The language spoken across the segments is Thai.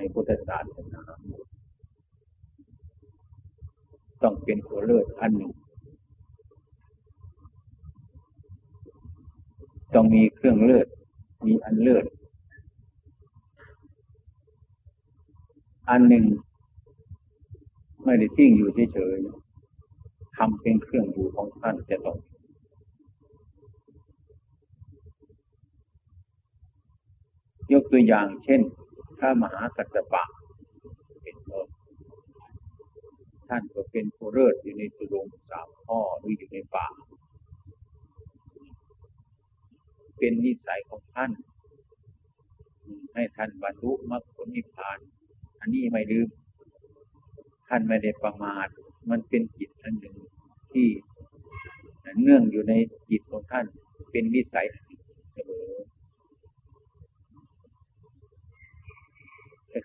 ในพุทธศาสนาต้องเป็นตัวเลือดอันหนึ่ง ต้องมีเครื่องเลือด มีอันเลือด อันหนึ่ง ไม่ได้ทิ้งอยู่เฉยๆทำเป็นเครื่องอยู่ของท่านจะต้องยกตัวอย่างเช่น พระมหากัสสปะเป็นต้นท่านก็เป็นผู้เลิศอยู่ในตุรงสามพ่อหรืออยู่ในป่า เป็นนิสัยของท่าน ให้ท่านบรรลุมรรคผลนิพพาน อันนี้ไม่ลืม ท่านไม่ได้ประมาท มันเป็นจิตอันหนึ่งที่เนื่องอยู่ในจิตของท่าน เป็นนิสัยเสมอ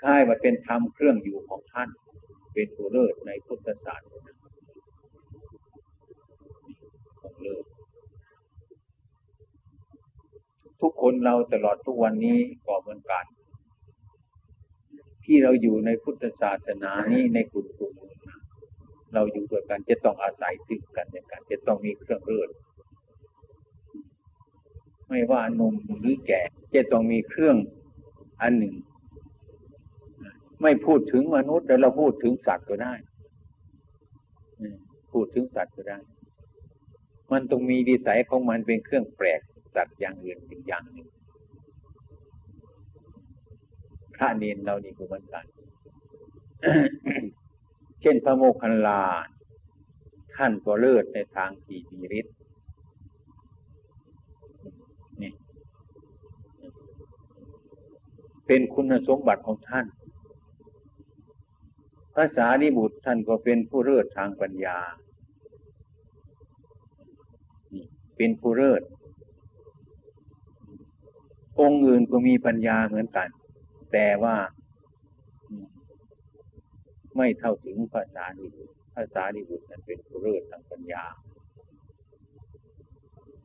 คล้ายๆว่าเป็นธรรมเครื่องอยู่ของท่าน เป็นผู้เลิศในพุทธศาสนาของเลิศทุกคนเราตลอดทุกวันนี้ก็เหมือนกัน ที่เราอยู่ในพุทธศาสนานี้ในกลุ่มกลุ่มเราอยู่ด้วยกันจะต้องอาศัยซึ่งกันและกัน จะต้องมีเครื่องเลิศไม่ว่านุ่มหรือแก่จะต้องมีเครื่องอันหนึ่ง ไม่พูดถึงมนุษย์แต่เราพูดถึงสัตว์ก็ได้พูดถึงสัตว์ก็ได้ มันต้องมีดีสัยของมันเป็นเครื่องแปลกสัตว์อย่างอื่นเป็นอย่างหนึ่งพระเนนเรานี่ก็เหมือนกัน เช่นพระโมคคัลลา ท่านก็เลิศในทางที่มีฤทธิ์นี่ เป็นคุณสมบัติของท่าน ภาษาดิบุตรท่านก็เป็นผู้เลิศทางปัญญา เป็นผู้เลิศองค์อื่นก็มีปัญญาเหมือนกัน แต่ว่าไม่เท่าถึงภาษาดิบุตรภาษาดิบุตรนั้นเป็นผู้เลิศทางปัญญา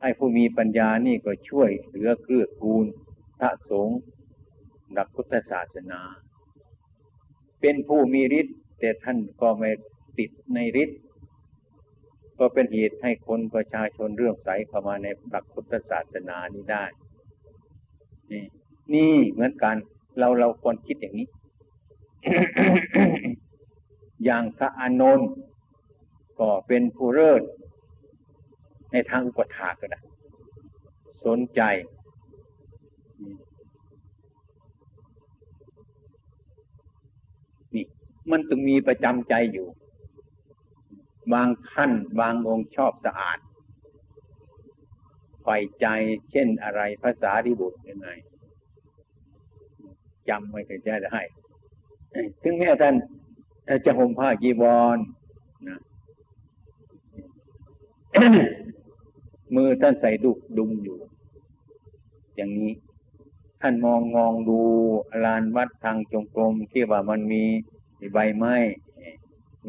ไอ้ผู้มีปัญญานี่ก็ช่วยเหลือเกื้อกูลพระสงฆ์ดับพุทธศาสนา เป็นผู้มีฤทธิ์ แต่ท่านก็ไม่ติดในฤทธิ์ก็เป็นเหตุให้คนประชาชนเรื่องใสเข้ามาในหลักพุทธศาสนานี้ได้ นี่นี่เหมือนกัน เราเราควรคิดอย่างนี้ อย่างพระอานนท์ก็เป็นผู้เลิศในทางอุปถาก็ได้สนใจ มันต้องมีประจำใจอยู่ บางท่านบางองค์ชอบสะอาดใฝ่ใจเช่นอะไรภาษาที่บุตรยังไงจำไม่เคยจะได้ถึงแม้ท่านจะห่มผ้ากีบอลนะมือท่านใส่ดุกดุมอยู่ อย่างนี้ ท่านมองมองดูลานวัดทางจงกรมที่ว่ามันมี ใบไม้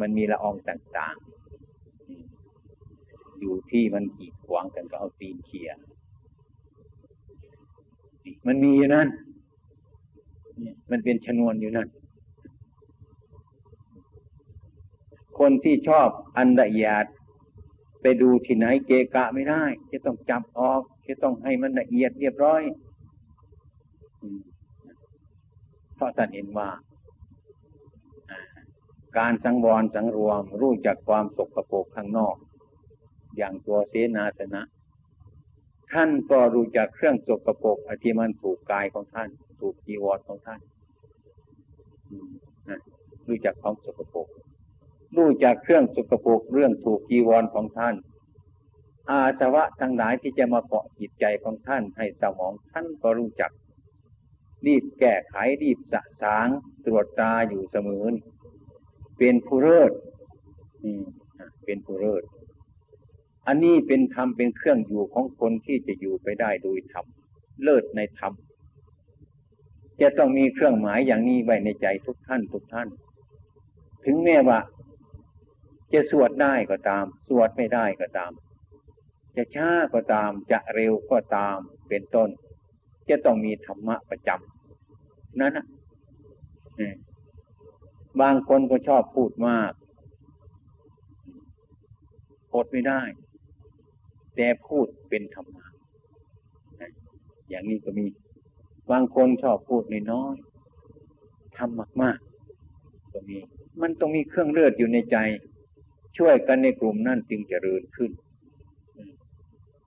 มันมีละอองต่างๆ อยู่ที่มันกีดขวางกันก็เอาตีนเขี่ยมันมีอยู่นั่น มันเป็นชนวนอยู่นั่น คนที่ชอบอันละเอียดไปดูที่ไหนเกะกะไม่ได้ จะต้องจับออกจะต้องให้มันละเอียดเรียบร้อยเพราะท่านเห็นว่า การสังวรสังรวมรู้จักความสกปรกข้างนอก อย่างตัวเสนาสนะ ท่านก็รู้จักเครื่องสกปรกที่มันถูกกายของท่าน ถูกจีวรของท่านรู้จักของสกปรกรู้จักเครื่องสกปรกเรื่องถูกจีวรของท่าน อาสวะทั้งหลายที่จะมาเกาะจิตใจของท่านให้สมองท่านก็รู้จัก รีบแก้ไขรีบสะสางตรวจตาอยู่เสมอ เป็นผู้เลิศนี่เป็นผู้เลิศอันนี้เป็นธรรมเป็นเครื่องอยู่ของคนที่จะอยู่ไปได้โดยธรรมเลิศในธรรมจะต้องมีเครื่องหมายอย่างนี้ไว้ในใจทุกท่านทุกท่าน ถึงแม้ว่า จะสวดได้ก็ตาม สวดไม่ได้ก็ตาม จะช้าก็ตาม จะเร็วก็ตามเป็นต้น จะต้องมีธรรมะประจำนั่นนะ บางคนก็ชอบพูดมากอดไม่ได้ แต่พูดเป็นธรรมะอย่างนี้ก็มี บางคนชอบพูดน้อยๆทำมากมากก็มี มันต้องมีเครื่องเลือดอยู่ในใจ ช่วยกันในกลุ่มนั่นจึงจเจริญขึ้น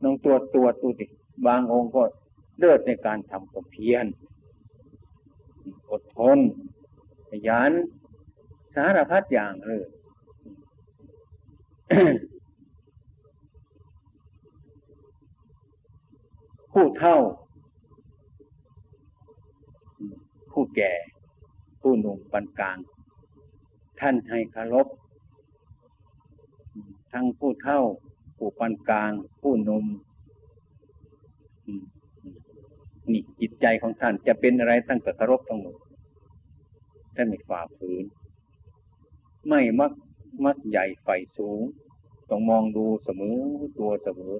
น้องตัวตัวดูดิบางองค์ก็เลือดในการทำความเพียรอดทนขยัน สารพัดอย่างเลยผู้เท่า ผู้แก่ ผู้หนุ่มปานกลาง ท่านให้คารพทั้งผู้เท่า ผู้ปานกลาง ผู้หนุ่มนี่จิตใจของท่านจะเป็นอะไรตั้งแต่คารพทั้งหมดท่านไม่ฝ่าฝืน ไม่มักมักใหญ่ไฟสูง ต้องมองดูเสมอตัวเสมอ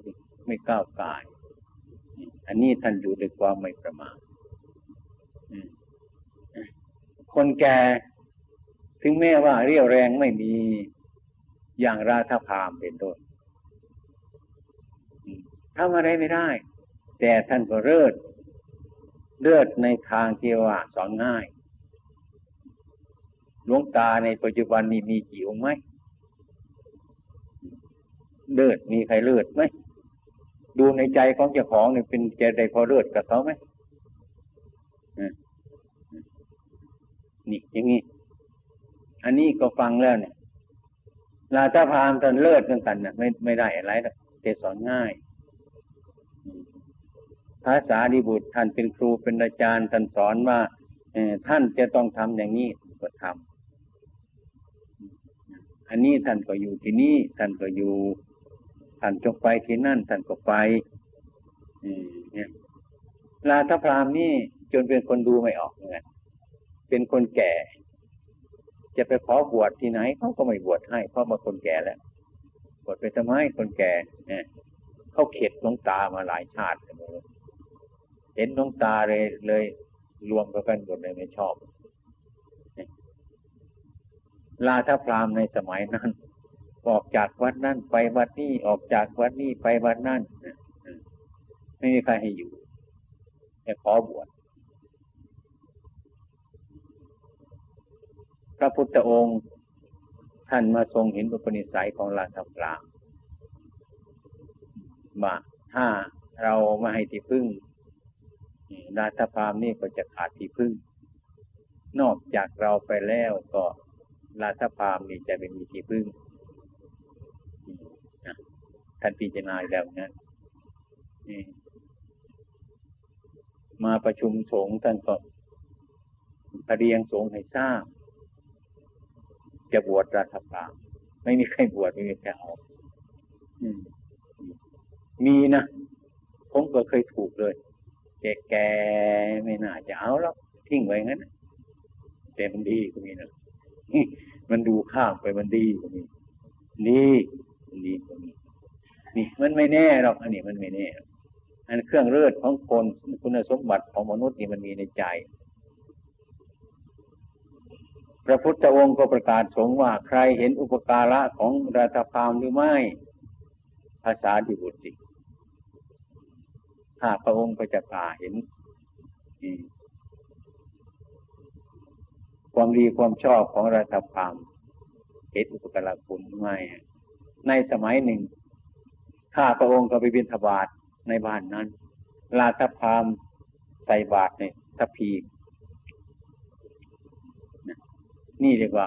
ไม่ก้าวกาย อันนี้ท่านอยู่ด้วยความไม่ประมาทคนแก่ถึงแม้ว่าเรี่ยวแรงไม่มีอย่างราธพามเป็นต้นทำอะไรไม่ได้ แต่ท่านก็เลิศเลือดในทางที่ว่าสอนง่าย หลวงตาในปัจจุบันนี้มีกี่องค์ไหมเลือดมีใครเลือดไหมดูในใจของเจ้าของเนี่ยเป็นใจใดพอเลือดกับเขาไหมนี่อย่างนี้ อันนี้ก็ฟังแล้วเนี่ยลาตาพามตอนเลิศกันกันนะไม่ไม่ได้อะไรหรอกแต่สอนง่าย ภาษาดิบุตรท่านเป็นครูเป็นอาจารย์ท่านสอนว่าท่านจะต้องทำอย่างนี้ก็ทำ อันนี้ท่านก็อยู่ที่นี่ท่านก็อยู่ท่านจงไปที่นั่นท่านก็ไปเนี่ยลาทพรามนี่จนเป็นคนดูไม่ออกเงเป็นคนแก่ จะไปขอบวชที่ไหนเขาก็ไม่บวชให้เพราะมาคนแก่แล้วบวชไปทำไมคนแก่เนี่ยเขาเข็ดน้องตามาหลายชาติเลยเห็นน้องตาเลยเลย รวมกันหมดเลยไม่ชอบ ลาทพรามในสมัยนั้น ออกจากวัดนั่นไปวัดนี้ออกจากวัดนี้ไปวัดนั่นไม่มีใครให้อยู่แต่ขอบวชพระพุทธองค์ท่านมาทรงเห็นบุปนิสัยของราชพรามว่าถ้าเราไม่ให้ที่พึ่งราชพรามนี่ก็จะขาดที่พึ่ง นอกจากเราไปแล้วก็ ราชพรามนี่จะไม่มีที่พึ่งท่านพิจารณาแล้วนะมาประชุมสงฆ์ท่านก็เรียงสงฆ์ให้ทราบ จะบวชรัฐบาลไม่มีใครบวชไม่มีใครเอามีนะผมก็เคยถูกเลยแกแกไม่น่าจะเอาแล้วทิ้งไว้งั้นแต่มันดีก็มีนะ มันดูข้ามไปมันดีก็มีนี่ดีก็มีนี่มันไม่แน่หรอกอันนี้มันไม่แน่อันเครื่องเลือดของคนคุณสมบัติของมนุษย์นี่มันมีในใจ พระพุทธองค์ก็ประกาศสงว่าใครเห็นอุปการะของราธพามหรือไม่ ภาษาดิบุตรถ้าพระองค์ก็จะกาเห็น ความดีความชอบของราธพามเห็นอุปกรคุณไม่ในสมัยหนึ่งข้าพระองค์ก็ไปบิณฑบาตในบ้านนั้นลาตพามใส่บาตรในทัพีนี่เรียกว่า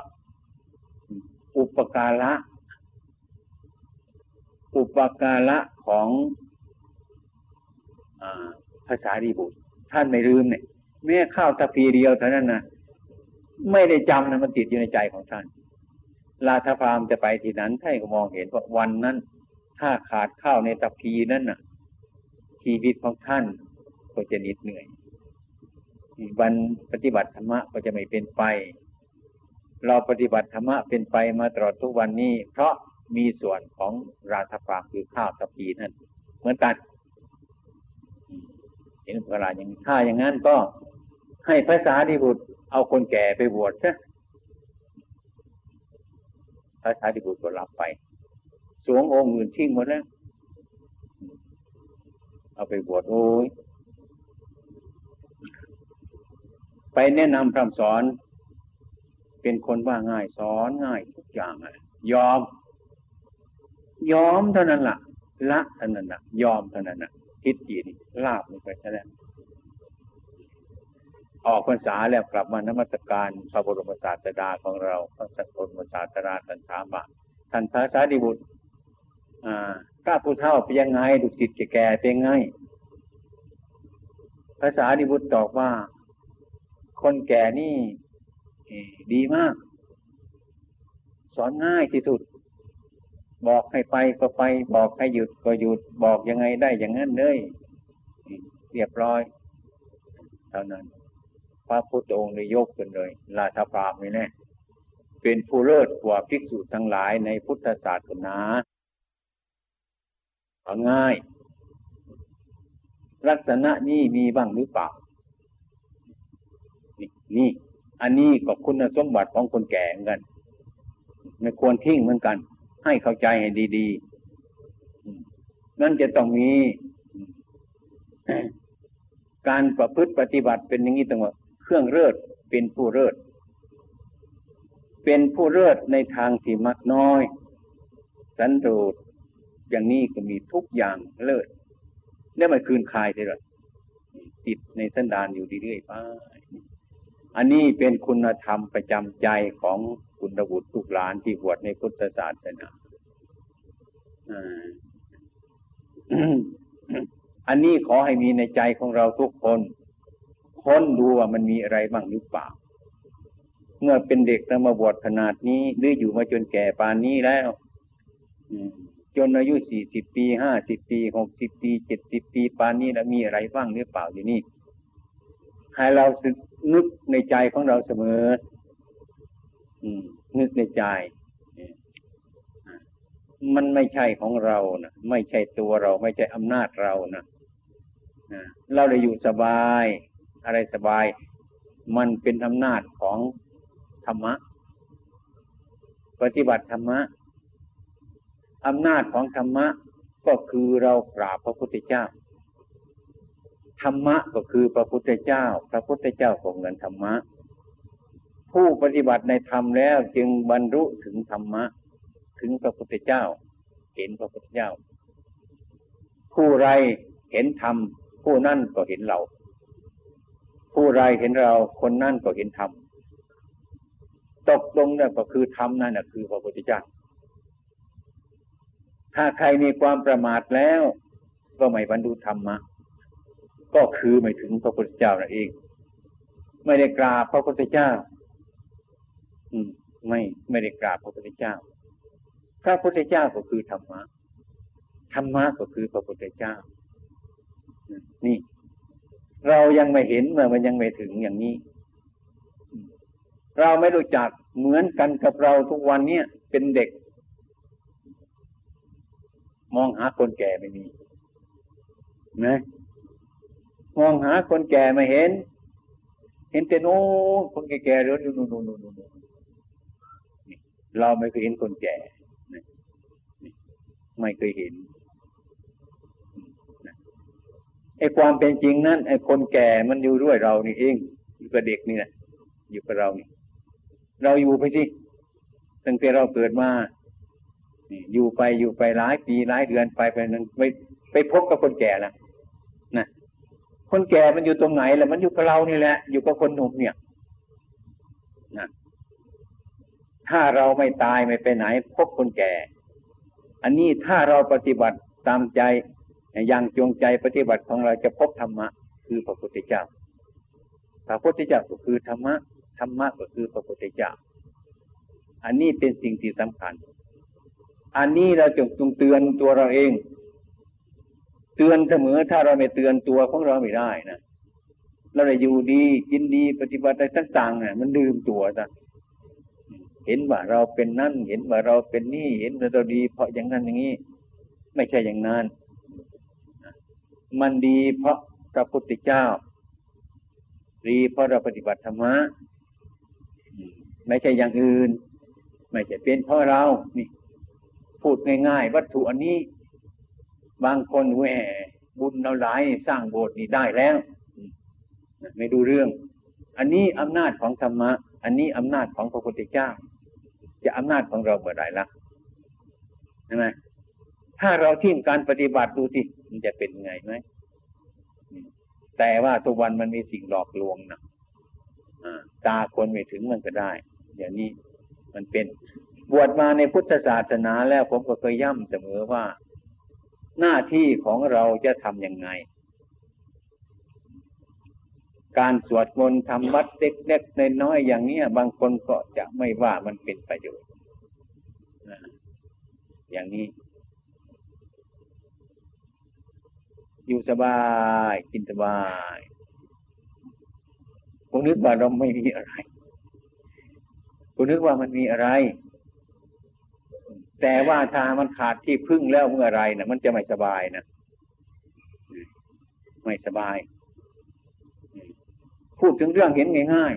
อุปการะ อุปการะของอภาษาดีบุตรท่านไม่ลืมเนี่ยแม้ข้าวตะพีเดียวเท่านั้นนะ ไม่ได้จำนะมันติดอยู่ในใจของท่านลาทพามจะไปที่นั้นท่านก็มองเห็นว่าวันนั้น ถ้าขาดข้าวในตะพีนั่นน่ะ ชีวิตของท่านก็จะนิดเหนื่อยวันปฏิบัติธรรมะก็จะไม่เป็นไป เราปฏิบัติธรรมะเป็นไปมาตลอดทุกวันนี้ เพราะมีส่วนของราธพามคือข้าวตะพีนั่น เหมือนกันเห็นเวลาอย่างถ้าอย่างนั้นก็ให้ภาษาดีบุตร เอาคนแก่ไปบวชซะพระสารีบุตรก็รับไป สวงองค์อื่นทิ้งหมดแล้ว เอาไปบวชโอ้ย ไปแนะนำคำสอน เป็นคนว่าง่ายสอนง่ายทุกอย่างเลยยอม ยอมเท่านั้นละ่ะ ละเท่านั้นละ่ะ ยอมเท่านั้นละ่ะทิฏฐินี่ลาบนี่ไปซะแล้ว ออกพรรษาแล้วกลับมานมัสการพระบรมศาสดาของเราพระสัตบรมศาสดาท่านถามว่าท่านพระสารีบุตรอ่าก้าผู้เท่าเป็นยังไงดุสิตแก่เป็นไงภาษาดิบุตรตอบว่า คนแก่นี่ดีมาก สอนง่ายที่สุด บอกให้ไปก็ไป บอกให้หยุดก็หยุด บอกยังไงได้อย่างนั้นเลยเรียบร้อย เท่านั้น พระพุทธองค์เลยยกขึ้นเลยลาทพรามนี่แน่เป็นผู้เลิศกว่าภิกษุทั้งหลายในพุทธศาสนาง่าย ลักษณะนี้มีบ้างหรือเปล่านี่นี่ อันนี้ก็คุณสมบัติของคนแก่เหมือนกัน ไม่ควรทิ้งเหมือนกัน ให้เข้าใจให้ดีๆ นั่นจะต้องมี การประพฤติปฏิบัติเป็นอย่างนี้ตั้งว่ เครื่องเลิศเป็นผู้เลิศเป็นผู้เลิศในทางที่มักน้อย สันโดษอย่างนี้ก็มีทุกอย่างเลิศแล้วมันคืนคลายได้หรอติดในสันดานอยู่เรื่อยๆไปอันนี้เป็นคุณธรรมประจำใจของคุณบุตรทุกหลานที่บวชในพุทธศาสนาอันนี้ขอให้มีในใจของเราทุกคน ค้นดูว่ามันมีอะไรบ้างหรือเปล่า เมื่อเป็นเด็กแล้วมาบวชขนาดนี้หรืออยู่มาจนแก่ปานนี้แล้วจนอายุสี่สิบปีห้าสิบปีหกสิบปีเจ็ดสิบปีปานนี้แล้วมีอะไรบ้างหรือเปล่าอยู่นี่ให้เราสึกนึกในใจของเราเสมออืนึกในใจ มันไม่ใช่ของเรานะไม่ใช่ตัวเรา ไม่ใช่อำนาจเรานะเราเลยอยู่สบาย อะไรสบาย มันเป็นอำนาจของธรรมะ ปฏิบัติธรรมะอำนาจของธรรมะก็คือเรากราบพระพุทธเจ้า ธรรมะก็คือพระพุทธเจ้า พระพุทธเจ้าของเงินธรรมะ ผู้ปฏิบัติในธรรมแล้วจึงบรรลุถึงธรรมะ ถึงพระพุทธเจ้า เห็นพระพุทธเจ้า ผู้ไรเห็นธรรมผู้นั่นก็เห็นเรา ผู้ใดเห็นเราคนนั่นก็เห็นธรรมตกลงนั่นก็คือธรรมนั่นคือพระพุทธเจ้าถ้าใครมีความประมาทแล้ว ก็ไม่บรรลุธรรมะก็คือไม่ถึงพระพุทธเจ้านั่นเอง ไม่ได้กราบพระพุทธเจ้า อืม ไม่ไม่ได้กราบพระพุทธเจ้า พระพุทธเจ้าก็คือธรรมะธรรมะก็คือพระพุทธเจ้านี่ เรายังไม่เห็นเมื่อมันยังไม่ถึงอย่างนี้ เราไม่รู้จักเหมือนกันกับเราทุกวันเนี้ยเป็นเด็ก มองหาคนแก่ไม่มีนะมองหาคนแก่ไม่เห็น เห็นแต่โน้คนแก่ๆเรือนู่นนู่นู่นเราไม่เคยเห็นคนแก่ ไม่เคยเห็น ไอ้ความเป็นจริงนั้นไอ้คนแก่มันอยู่ด้วยเรานี่เองอยู่กับเด็กนี่แหละอยู่กับเรานี่ เราอยู่ไปสิตั้งแต่เราเกิดมาอยู่ไปอยู่ไปหลายปีหลายเดือนไปไปนั้นไปไปพบกับคนแก่ละนะคนแก่มันอยู่ตรงไหนล่ะมันอยู่กับเรานี่แหละ อยู่กับคนหนุ่มเนี่ยนะถ้าเราไม่ตายไม่ไปไหน พบคนแก่ อันนี้ถ้าเราปฏิบัติตามใจ อย่างจงใจปฏิบัติของเราจะพบธรรมะ คือพระพุทธเจ้า พระพุทธเจ้าก็คือธรรมะ ธรรมะก็คือพระพุทธเจ้า อันนี้เป็นสิ่งที่สำคัญ อันนี้เราจงต้องเตือนตัวเราเอง เตือนเสมอถ้าเราไม่เตือนตัวของเราไม่ได้นะเราได้อยู่ดีกินดีปฏิบัติอะไรต่างๆเนี่ยมันดื่มตัวซะเห็นว่าเราเป็นนั่น เห็นว่าเราเป็นนี่ เห็นว่าเราดี เพราะอย่างนั้นอย่างนี้ ไม่ใช่อย่างนั้น มันดีเพราะพระพุทธเจ้า ดีเพราะเราปฏิบัติธรรมะไม่ใช่อย่างอื่น ไม่ใช่เป็นเพราะเรานี่พูดง่ายๆ วัตถุอันนี้ บางคนแหวบุญเราหลายสร้างโบสถ์นี่ได้แล้ว ไม่ดูเรื่อง อันนี้อำนาจของธรรมะ อันนี้อำนาจของพระพุทธเจ้า จะอำนาจของเราเมื่อไรล่ะใช่ไหมถ้าเราทิ้งการปฏิบัติดูสิ มันจะเป็นไงไหมแต่ว่าทุกวันมันมีสิ่งหลอกลวงนะตาคนไม่ถึงมันก็ได้ อย่างนี้มันเป็น บวชมาในพุทธศาสนาแล้วผมก็เคยย่ำเสมอว่า หน้าที่ของเราจะทำยังไง การสวดมนต์ทำวัดเล็กๆในน้อยอย่างนี้บางคนก็จะไม่ว่ามันเป็นประโยชน์อย่างนี้ อยู่สบาย กินสบายผมนึกว่าเราไม่มีอะไรผมนึกว่ามันมีอะไร แต่ว่าถ้ามันขาดที่พึ่งแล้วเมื่อไรนะมันจะไม่สบายนะไม่สบาย พูดถึงเรื่องเห็นง่าย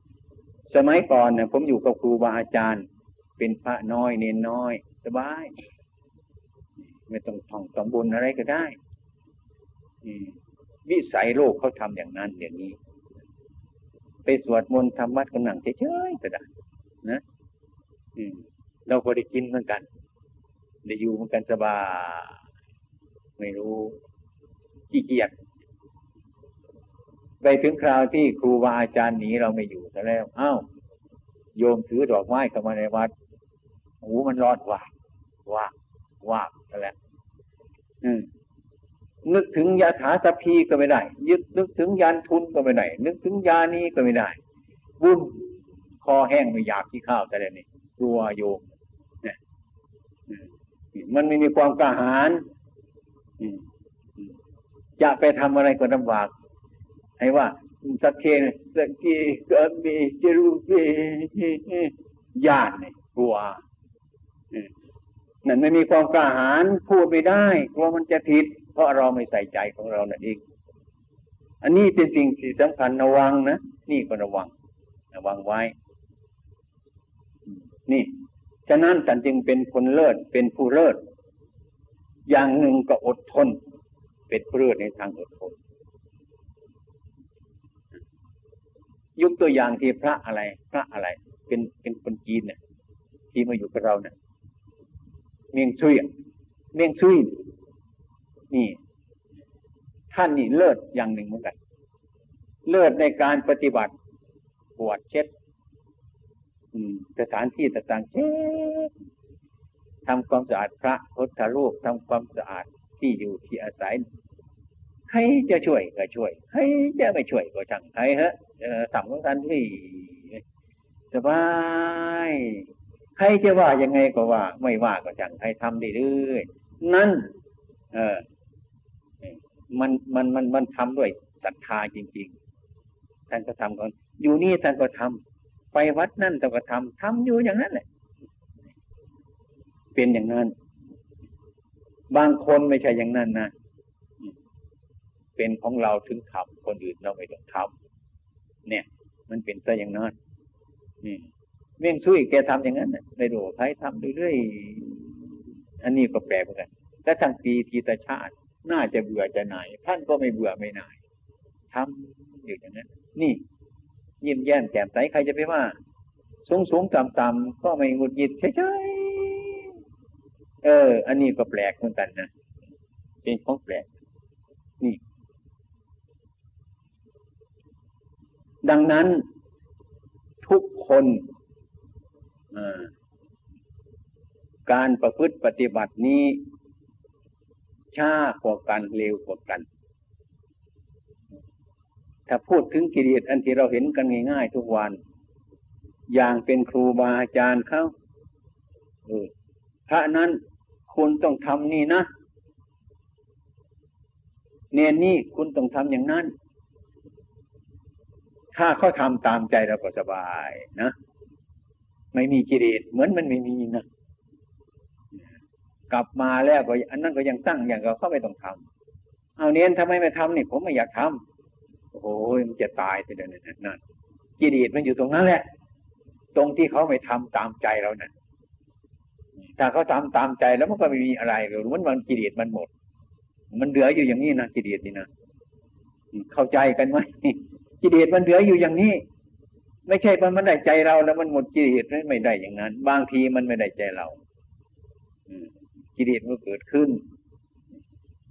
ๆ สมัยก่อนนี่ยผมอยู่กับครูบาอาจารย์ เป็นพระน้อยเนนน้อย สบาย ไม่ต้องท่องต้องบุญอะไรก็ได้ วิสัยโลกเขาทำอย่างนั้นอย่างนี้ ไปสวดมนต์ทำวัดกันหนังเฉยๆก็ได้นะเราพอได้กินเหมือนกัน ได้อยู่เหมือนกันสบายไม่รู้ขี้เกียจไปถึงคราวที่ครูบาอาจารย์หนีเราไม่อยู่ซะแล้วอ้าวโยมถือดอกไม้เข้ามาในวัดหูมันรอดว่าว่าว่าซะแล้วอืม นึกถึงยาถาสพีก็ไม่ได้ ยึดนึกถึงยานทุนก็ไม่ได้ นึกถึงยานี้ก็ไม่ได้ บุญคอแห้งไม่อยากที่ข้าวแต่เดี๋ยวนี้กลัวโยมเนี่ยมันไม่มีความกล้าหาญจะไปทำอะไรก็ลำบาก ให้ว่าสักเคนสักกีก็มีจรูปีญาติเนี่ยกลัวนั่นไม่มีความกล้าหาญพูดไม่ได้กลัวมันจะผิด ราะเราไม่ใส่ใจของเรานั่นเอง อันนี้เป็นสิ่งที่สำคัญระวังนะนี่ก็ระวัง ระวังไว้ นี่ ฉะนั้นท่านจึงเป็นคนเลิศเป็นผู้เลิศอย่างหนึ่งก็อดทน เป็นผู้เลิศในทางอดทนยกตัวอย่างที่พระอะไร พระอะไร เป็นเป็นคนจีนเนี่ยที่มาอยู่กับเราเนี่ยเมียงซุยเมียงซุย นี่ ท่านนี่เลิศอย่างหนึ่งเหมือนกัน เลิศในการปฏิบัติปวดเช็ดสถานที่ต่างๆเช็ดทำความสะอาดพระพุทธรูปทำความสะอาดที่อยู่ที่อาศัยใครจะช่วยก็ช่วยใครจะไม่ช่วยก็ช่างใครฮะทำของท่านที่สบายใครจะว่ายังไงก็ว่า ไม่ว่าก็ช่างใครทำได้เรื่อยนั่น เออ มันมันมันมันทำด้วยศรัทธาจริง ๆ ท่านก็ทำก่อนอยู่นี่ท่านก็ทำไปวัดนั่นท่านก็ทำทำอยู่อย่างนั้นแหละเป็นอย่างนั้น บางคนไม่ใช่อย่างนั้นนะเป็นของเราถึงทำคนอื่นเราไม่ต้องทำเนี่ย มันเป็นซะอย่างนั้นนี่เมี่ยงซุยแกทำอย่างนั้นไม่รู้ใครทำเรื่อยๆอันนี้ก็แปลกเหมือนกันและทั้งปีทีตชาติ น่าจะเบื่อจะหน่าย ท่านก็ไม่เบื่อไม่หน่ายทำอยู่อย่างนั้นนี่ ยิ้มแย้มแจ่มใสใครจะไปว่า สูงสูงต่ำต่ำก็ไม่หงุดหงิดเฉยเออ อันนี้ก็แปลกเหมือนกันนะเป็นของแปลก นี่ ดังนั้น ทุกคนการประพฤติปฏิบัตินี้ ช้ากว่ากันเร็วกว่ากัน ถ้าพูดถึงกิเลสอันที่เราเห็นกันง่ายๆทุกวัน อย่างเป็นครูบาอาจารย์เขาพระนั้นคุณต้องทำนี่นะเนียนนี่คุณต้องทำอย่างนั้น ถ้าเขาทำตามใจเราก็สบายนะ ไม่มีกิเลสเหมือนมันไม่มีนะ กลับมาแล้วก็อันนั้นก็ยังตั้งอย่างเราเขาไม่ต้องทำเอาเนียนทำไมไม่ทำนี่ผมไม่อยากทำโอ้โหมันจะตายไปเดี๋ยวนี้นั่นกิเลสมันอยู่ตรงนั้นแหละ ตรงที่เขาไม่ทำตามใจเรานะ่ะถ้าเขาทำตามใจแล้วมันก็ไม่มีอะไรเลยมันมันกิเลสมันหมด มันเหลืออยู่อย่างนี้นะกิเลสนี่นะเข้าใจกันไหมกิเลสมันเหลืออยู่อย่างนี้ ไม่ใช่มันมันได้ใจเราแล้วมันหมดกิเลสไม่ได้อย่างนั้น บางทีมันไม่ได้ใจเรา กิเลสมันเกิดขึ้น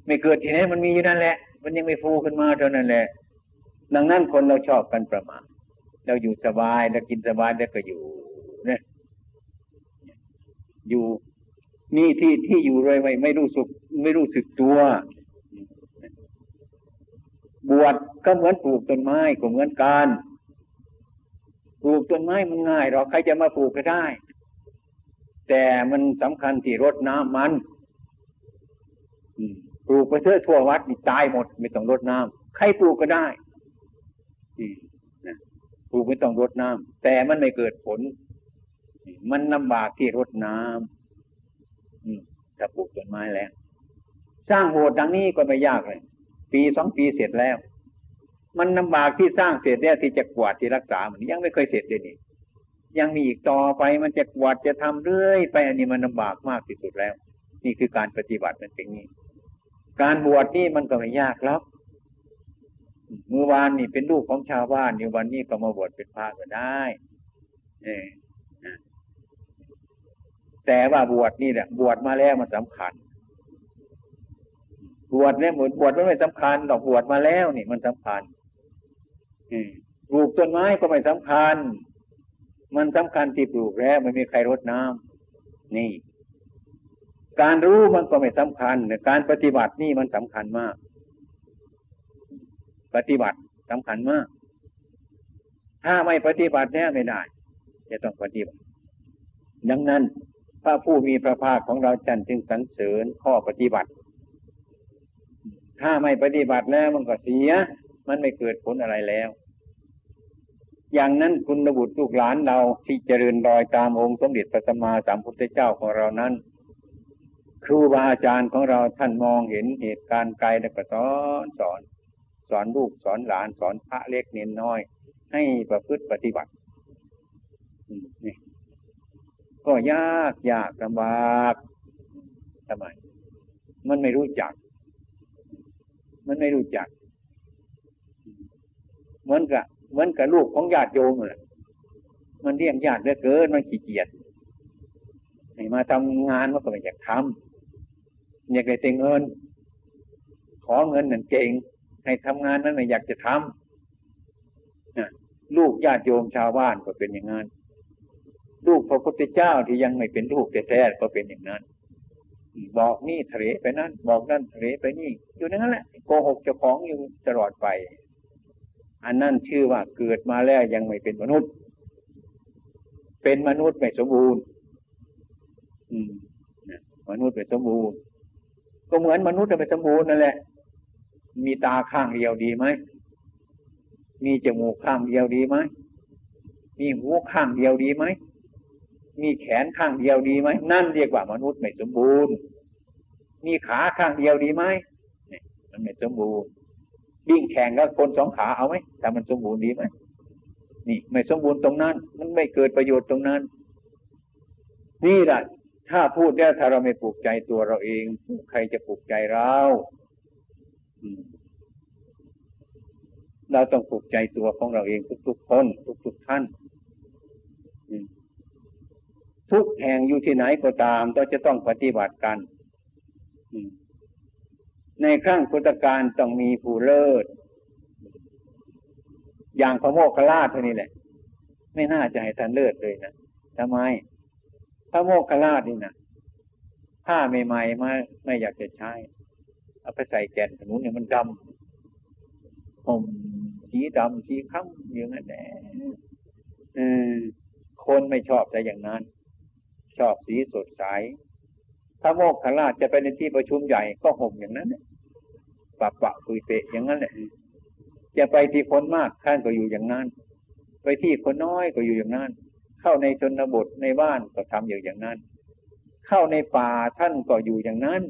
ไม่เกิดที่ไหนมันมีอยู่นั่นแหละ มันยังไม่ฟูขึ้นมาเท่านั้นแหละ ดังนั้นคนเราชอบกันประมาทเราอยู่สบายเรากินสบายแล้วก็อยู่เนี่ยอยู่นี่ที่ที่อยู่เลยไม่ไม่รู้สึก ไม่รู้สึกตัว บวชก็เหมือนปลูกต้นไม้ก็เหมือนกันปลูกต้นไม้มันง่ายหรอกใครจะมาปลูกก็ได้ แต่มันสำคัญที่รดน้ำมันปลูกไปเถอทั่ววัดนี่ตายหมด ไม่ต้องรดน้ำใครปลูกก็ได้ปลูกไม่ต้องรดน้ำแต่มันไม่เกิดผล มันลำบากที่รดน้ำถ้าปลูกต้นไม้แล้ว สร้างโบสถ์ดังนี้ก็ไม่ยากเลย ปีสองปีเสร็จแล้ว มันลำบากที่สร้างเสร็จแล้วที่จะกวาดที่รักษามันยังไม่เคยเสร็จเลยนี่ ยังมีอีกต่อไปมันจะกวาดจะทำเรื่อยไปอันนี้มันลำบากมากที่สุดแล้ว นี่คือการปฏิบัติมันเป็นนี้ การบวชนี่มันก็ไม่ยากแล้วเมื่อวานนี่เป็นลูกของชาวบ้านอยู่วันนี้ก็มาบวชเป็นพระก็ได้เอแต่ว่าบวชนี่แหละบวชมาแล้วมันสำคัญ บวชเนี่ยเหมือนบวชไม่สำคัญดอกบวชมาแล้วนี่มันสำคัญปลูกต้นไม้ก็ไม่สำคัญ มันสำคัญที่ปลูกแล้วไม่มีใครรดน้ำนี่ การรู้มันก็ไม่สำคัญแต่การปฏิบัตินี่มันสำคัญมาก ปฏิบัติสำคัญมาก ถ้าไม่ปฏิบัติเนี่ยไม่ได้ จะต้องปฏิบัติ ดังนั้นพระผู้มีพระภาคของเราจันจึงสรรเสริญข้อปฏิบัติ ถ้าไม่ปฏิบัติแล้วมันก็เสีย มันไม่เกิดผลอะไรแล้ว อย่างนั้นคุณบุตรลูกหลานเราที่เจริญรอยตามองค์สมเด็จพระสัมมาสัมพุทธเจ้าของเรานั้น ครูบาอาจารย์ของเราท่านมองเห็นเหตุการณ์ไกลแล้วก็สอนสอน สอนลูกสอนหลานสอนพระเล็กเน้นน้อย ให้ประพฤติปฏิบัตินี่ก็ยากยากลำบากทำไมมันไม่รู้จัก มันไม่รู้จัก เหมือนกับ เหมือนกับลูกของญาติโยมเลยมันเรียกญาติเหลือเกินมันขี้เกียจให้มาทำงานมันก็ไม่อยากทำอยากได้แต่เงิน ขอเงินนั่นเก่งให้ทำงานนั้นไม่อยากจะทำลูกญาติโยมชาวบ้านก็เป็นอย่างนั้นลูกพระพุทธเจ้าที่ยังไม่เป็นลูกแท้ๆก็เป็นอย่างนั้น บอกนี่ทะเลไปนั่นบอกนั่นทะเลไปนี่ อยู่นั่นแหละโกหกเจ้าของอยู่ตลอดไป อันนั้นชื่อว่าเกิดมาแล้วยังไม่เป็นมนุษย์ เป็นมนุษย์ไม่สมบูรณ์ อืมมนุษย์ไม่สมบูรณ์ ก็เหมือนมนุษย์ไม่สมบูรณ์นั่นแหละ มีตาข้างเดียวดีไหม มีจมูกข้างเดียวดีไหม มีหูข้างเดียวดีไหม มีแขนข้างเดียวดีไหม นั่นเรียกว่ามนุษย์ไม่สมบูรณ์ มีขาข้างเดียวดีไหม มันไม่สมบูรณ์ วิ่งแข่งกับคนสองขาเอาไหมแต่มันสมบูรณ์ดีไหมนี่ไม่สมบูรณ์ตรงนั้น มันไม่เกิดประโยชน์ตรงนั้น นี่แหละถ้าพูดแล้วถ้าเราไม่ปลูกใจตัวเราเอง ใครจะปลูกใจเราเราต้องปลูกใจตัวของเราเองทุกๆคนทุกๆท่านทุกแห่งอยู่ที่ไหนก็ตามเราจะต้องปฏิบัติกัน ในครั้งพุทธกาลต้องมีผู้เลิศ อย่างพระโมคคัลลาท่านี้แหละ ไม่น่าจะให้ท่านเลิศเลยนะทำไม พระโมคคัลลานี่นะผ้าใหม่ๆมาไม่อยากจะใช้ เอาไปใส่แกนถนนเนี่ยมันดำผมสีดำสีค้ำอย่างนั้นแหละคนไม่ชอบแต่อย่างนั้น ชอบสีสดใสถ้าโมกขลาชจะไปในที่ประชุมใหญ่ก็ห่มอย่างนั้น ปะปะคุยเปะอย่างนั้นแหละจะไปที่คนมากท่านก็อยู่อย่างนั้น ไปที่คนน้อยก็อยู่อย่างนั้น เข้าในชนบทในบ้านก็ทำอยู่อย่างนั้น เข้าในป่าท่านก็อยู่อย่างนั้น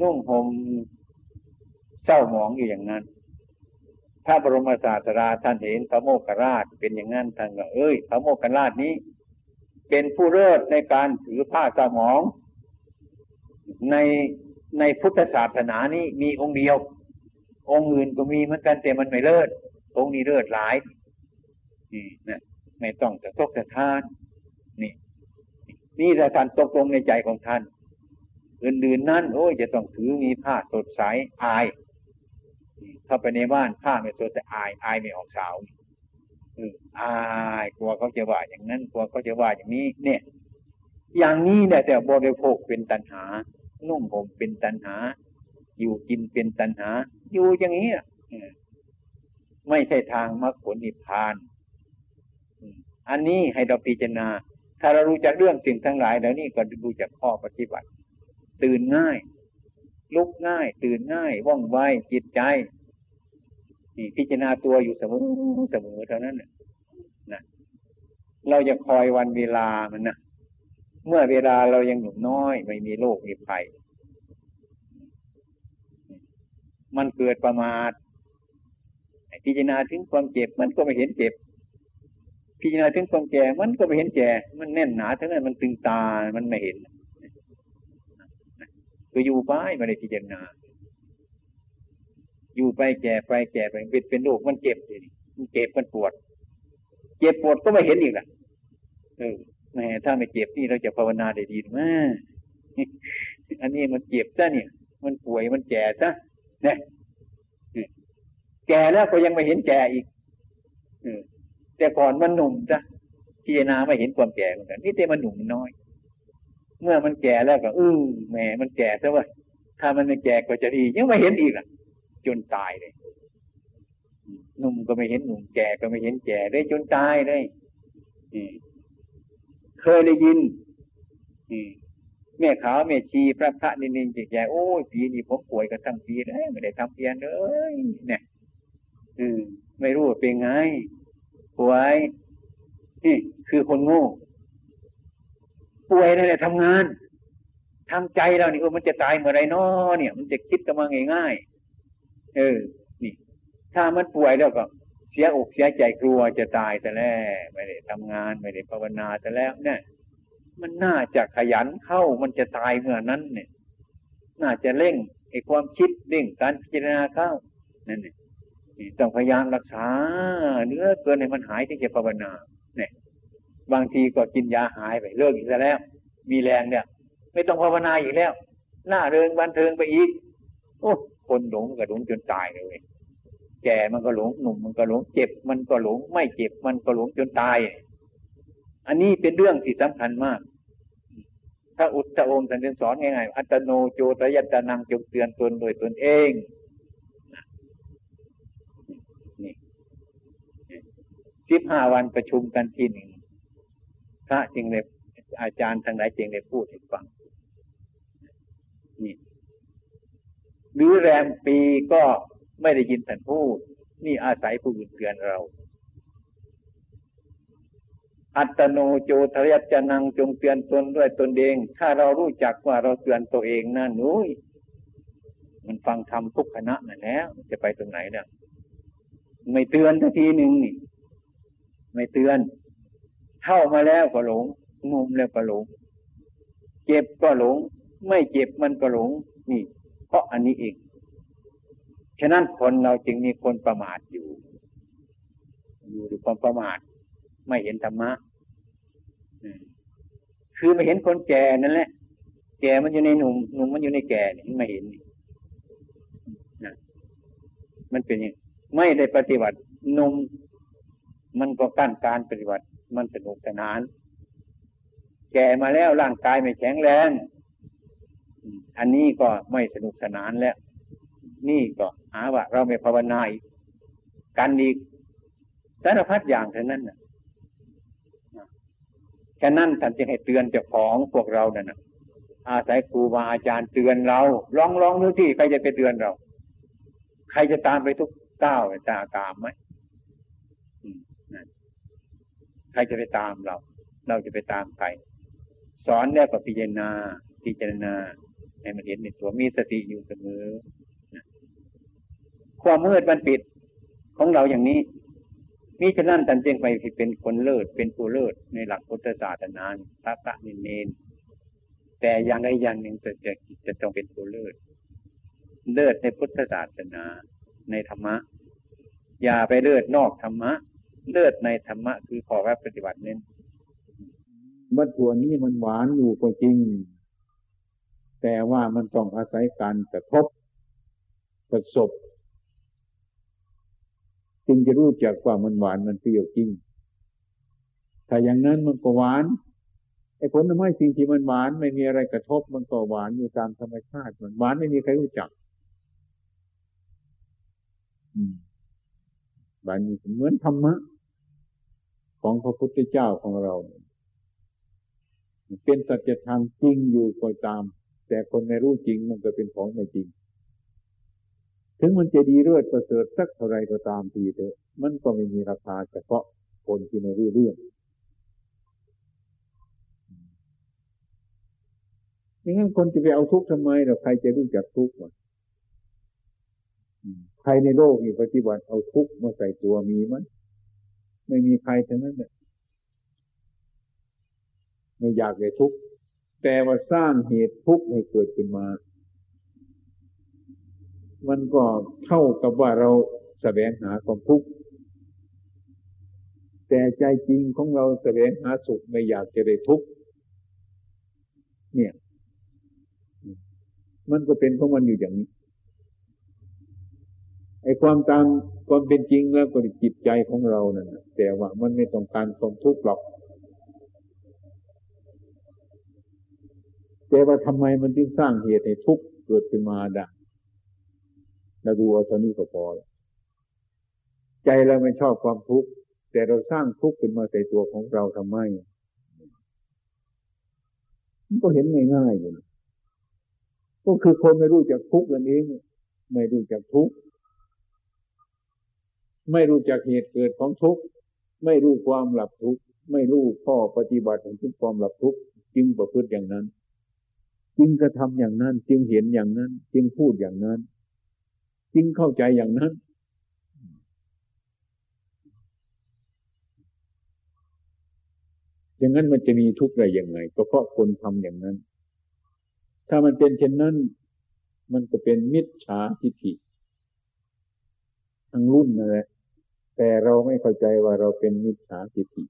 นุ่งห่มเศร้าหมองอยู่อย่างนั้นพระบรมศาสดาท่านเห็นพระโมคคราชเป็นอย่างนั้นท่านก็เอ้ยพระโมคคราชนี้ เป็นผู้เลิศในการถือผ้าสมอง ใน ในพุทธศาสนานี้มีองค์เดียว องค์อื่นก็มีเหมือนกันแต่มันไม่เลิศองค์นี้เลิศหลายนี่นะไม่ต้องจะทกจะทานนี่นี่แหละการตกลงในใจของท่านอื่นๆนั้นโอ้ยจะต้องถือมีผ้าสดใสอายเข้าไปในบ้านผ้าไม่สดแต่อายอายไม่ออกสาวอายกลัวเขาจะว่าอย่างนั้นกลัวเขาจะว่าอย่างนี้ เนี่ย อย่างนี้เนี่ยแต่บริโภคเป็นตัณหา นุ่มผมเป็นตัณหา อยู่กินเป็นตัณหา อยู่อย่างนี้ไม่ใช่ทางมรรคผลนิพพาน อันนี้ให้เราพิจารณา ถ้าเรารู้จักเรื่องสิ่งทั้งหลายแล้วนี่ก็ดูจากข้อปฏิบัติ ตื่นง่าย ลุกง่าย ตื่นง่ายว่องไวจิตใจนี่พิจารณาตัวอยู่เสมอเสมอเท่านั้นนะเราจะคอยวันเวลามันนะ เมื่อเวลาเรายังหนุ่มน้อย ไม่มีโรคมีภัยมันเกิดประมาทพิจารณาถึงความเจ็บมันก็ไม่เห็นเจ็บ พิจารณาถึงความแก่มันก็ไม่เห็นแก่ มันแน่นหนาทั้งนั้นมันตึงตา มันไม่เห็นก็อยู่ไปไม่ได้พิจารณา อยู่ไปแก่ไปแก่ไปเป็นเป็นโรคมันเจ็บสิมันเจ็บมันปวด เจ็บปวดก็ไม่เห็นอีกล่ะเออ แม่ถ้าไม่เจ็บนี่เราจะภาวนาได้ดีไหมอันนี้มันเจ็บซะเนี่ย มันป่วยมันแก่ซะนี่แก่แล้วก็ยังไม่เห็นแก่อีกแต่ก่อนมันหนุ่มจ้ะพิจารณาไม่เห็นความแก่เหมือนกันนี่แต่มันหนุ่มน้อย เมื่อมันแก่แล้วก็อือแหมมันแก่ซะว่าถ้ามันไม่แก่ก็จะดียังไม่เห็นอีกอะ จนตายเลยหนุ่มก็ไม่เห็นหนุ่มแก่ก็ไม่เห็นแก่ได้จนตายเลย เคยได้ยินแม่ขาวแม่ชีพระพระนินนินจิตใจโอ้ยปีนี้ผมป่วยกันทั้งปีเลยไม่ได้ทำเพียนเลยเนี่ยอืมไม่รู้เป็นไงป่วยนี่คือคนโง่ป่วยนั่นแหละทำงานทางใจเรานี่มันจะตายเมื่อไรนาะเนี่ย มันจะคิดกันมาง่ายๆเออ นี่ ถ้ามันป่วยแล้วก็ เสียอกเสียใจกลัวจะตายแต่แล้วไม่ได้ทำงานไม่ได้ภาวนาแต่แล้วเนี่ย มันน่าจะขยันเข้ามันจะตายเมื่อนั้นเนี่ย น่าจะเร่งไอ้ความคิดเร่งการพิจารณาเข้านั่นเนี่ยต้องพยายามรักษาเนื้อเกินในมันหายที่จะภาวนาเนี่ย บางทีก็กินยาหายไปเลิกอีกแล้ว มีแรงเนี่ย ไม่ต้องภาวนาอีกแล้วหน้าเริงบันเทิงไปอีกโอ้คนหลงก็หลงจนตายเลย แก่มันก็หลงหนุ่มมันก็หลงเจ็บ มันก็หลงไม่เจ็บ มันก็หลงจนตาย อันนี้เป็นเรื่องที่สำคัญมาก ถ้าอุตตะองค์ท่านสอนง่ายๆอัตโนโจตยัตนังจงเตือนตนโดยตนเองนี่สิบห้าวันประชุมกันทีหนึ่งพระจึงเลยอาจารย์ทางไหนจึงเลยพูดให้ฟังนี่หรือแรมปีก็ ไม่ได้ยินท่านพูด นี่อาศัยผู้อื่นเตือนเรา อัตโนโจทยัจนังจงเตือนตนด้วยตนเอง ถ้าเรารู้จักว่าเราเตือนตัวเองนั่นนุ้ยมันฟังธรรมทุกคณะนั่นแล้วจะไปตรงไหนเนี่ยไม่เตือนทันทีหนึ่งนี่ไม่เตือน เข้ามาแล้วก็หลงงมแล้วก็หลง เจ็บก็หลง ไม่เจ็บมันก็หลง นี่ เพราะอันนี้เอง ฉะนั้นคนเราจึงมีคนประมาทอยู่ อยู่ด้วยความประมาท ไม่เห็นธรรมะคือไม่เห็นคนแก่นั่นแหละ แก่มันอยู่ในหนุ่มหนุ่มมันอยู่ในแก่นี่ไม่เห็นนะมันเป็นอย่างไม่ได้ปฏิบัติหนุ่มมันก็กั้นการปฏิบัติ มันสนุกสนาน แก่มาแล้วร่างกายไม่แข็งแรง อันนี้ก็ไม่สนุกสนานแล้ว นี่ก็หาว่า เราไม่ภาวนาอีกกันอีกสารพัดอย่างเท่านั้นนะแค่นั้นท่านจึงให้เตือนเจ้าของพวกเราเนี่ยนะอาศัยครูบาอาจารย์เตือนเรา ลองลองดูที่ใครจะไปเตือนเรา ใครจะตามไปทุกก้าวตาตามไหมใครจะไปตามเรา เราจะไปตามใครสอนแล้วก็พิจารณาพิจารณาให้มันเห็นในตัวมีสติอยู่เสมอ ความมืดมันปิดของเราอย่างนี้นี่ฉะนั้นท่านจึงไปเป็นคนเลิศเป็นผู้เลิศในหลักพุทธศาสนาพระพระนิเนนแต่อย่างใดอย่างหนึ่งจะจะจะต้องเป็นผู้เลิศเลิศในพุทธศาสนาในธรรมะ อย่าไปเลิศนอกธรรมะ เลิศในธรรมะคือขอรับปฏิบัติเน้นวัตถุนี้มันหวานอยู่ก็จริง แต่ว่ามันต้องอาศัยการกระทบประสบ จึงจะรู้จักว่ามันหวานมันเปรี้ยวจริง ถ้าอย่างนั้นมันก็หวานไอ้ผลไม้สิ่งที่มันหวานไม่มีอะไรกระทบมันก็หวานอยู่ตามธรรมชาติมันหวานไม่มีใครรู้จักหวานเหมือนธรรมะ ของพระพุทธเจ้าของเรา เป็นสัจธรรมจริงอยู่ก็ตาม แต่คนไม่รู้จริงมันก็เป็นของไม่จริง ถึงมันจะดีเลิศประเสริฐสักเท่าไรก็ตามทีเถอะมันก็ไม่มีราคาเฉพาะคนที่ไม่รู้เรื่องอย่างนั้นคนจะไปเอาทุกข์ทำไมเราใครจะรู้จักทุกข์วะใครในโลกนี้ปฏิบัติเอาทุกข์มาใส่ตัวมีมั้ยไม่มีใครทั้งนั้นเลยไม่อยากเลยทุกข์แต่ว่าสร้างเหตุทุกข์ให้เกิดขึ้นมา มันก็เท่ากับว่าเราแสวงหาความทุกข์แต่ใจจริงของเราแสวงหาสุขไม่อยากจะได้ทุกข์เนี่ย มันก็เป็นของมันอยู่อย่างนี้ไอ้ความตามความเป็นจริงแล้วก็จิตใจของเรานั่นแต่ว่ามันไม่ต้องการความทุกข์หรอก แต่ว่าทำไมมันจึงสร้างเหตุให้ทุกข์เกิดขึ้นมาได้ เราดูเอาตอนนี้ก็พอแล้วใจเราไม่ชอบความทุกข์แต่เราสร้างทุกข์ขึ้นมาใส่ตัวของเราทำไมมันก็เห็นง่ายๆเลยก็คือคนไม่รู้จักทุกข์นั่นเองไม่รู้จักทุกข์ไม่รู้จักเหตุเกิดของทุกข์ไม่รู้ความหลับทุกข์ไม่รู้ข้อปฏิบัติของทุกความหลับทุกข์จึงประพฤติอย่างนั้น จึงกระทำอย่างนั้น จึงเห็นอย่างนั้น จึงพูดอย่างนั้น จึงเข้าใจอย่างนั้น อย่างนั้นมันจะมีทุกข์อะไรยังไง ก็เพราะคนทำอย่างนั้น ถ้ามันเป็นเช่นนั้น มันก็เป็นมิจฉาทิฏฐิทั้งรุ่นนั่นแหละแต่เราไม่เข้าใจว่าเราเป็นมิจฉาทิฏฐิ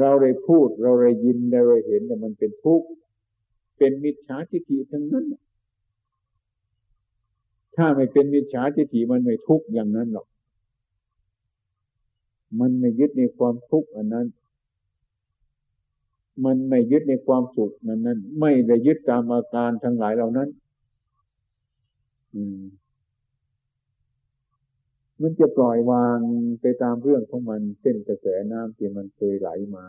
เราได้พูดเราได้ยินเราได้เห็นแต่มันเป็นทุกข์ เป็นมิจฉาทิฏฐิทั้งนั้น ถ้าไม่เป็นมิจฉาทิฏฐิมันไม่ทุกข์อย่างนั้นหรอก มันไม่ยึดในความทุกข์อันนั้น มันไม่ยึดในความสุขนั้นนั้น ไม่ได้ยึดตามอาการทั้งหลายเหล่านั้น อืมมันจะปล่อยวางไปตามเรื่องของมันเส้นกระแสน้ำที่มันเคยไหลมา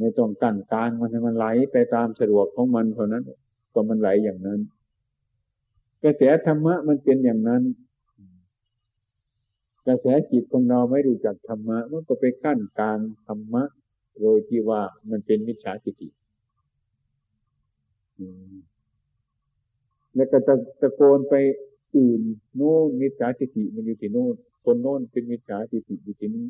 ไม่ต้องกั้นกลางมันให้มันไหลไปตามสะดวกของมันเท่านั้นก็มันไหลอย่างนั้น กระแสธรรมะมันเป็นอย่างนั้น กระแสจิตของเราไม่รู้จักธรรมะมันก็ไปกั้นกลางธรรมะ โดยที่ว่ามันเป็นมิจฉาทิฏฐิแล้วก็ตะตะโกนไปอื่นโน่นมิจฉาทิฏฐิมันอยู่ที่โน่นคนโน่นเป็นมิจฉาทิฏฐิอยู่ที่นี้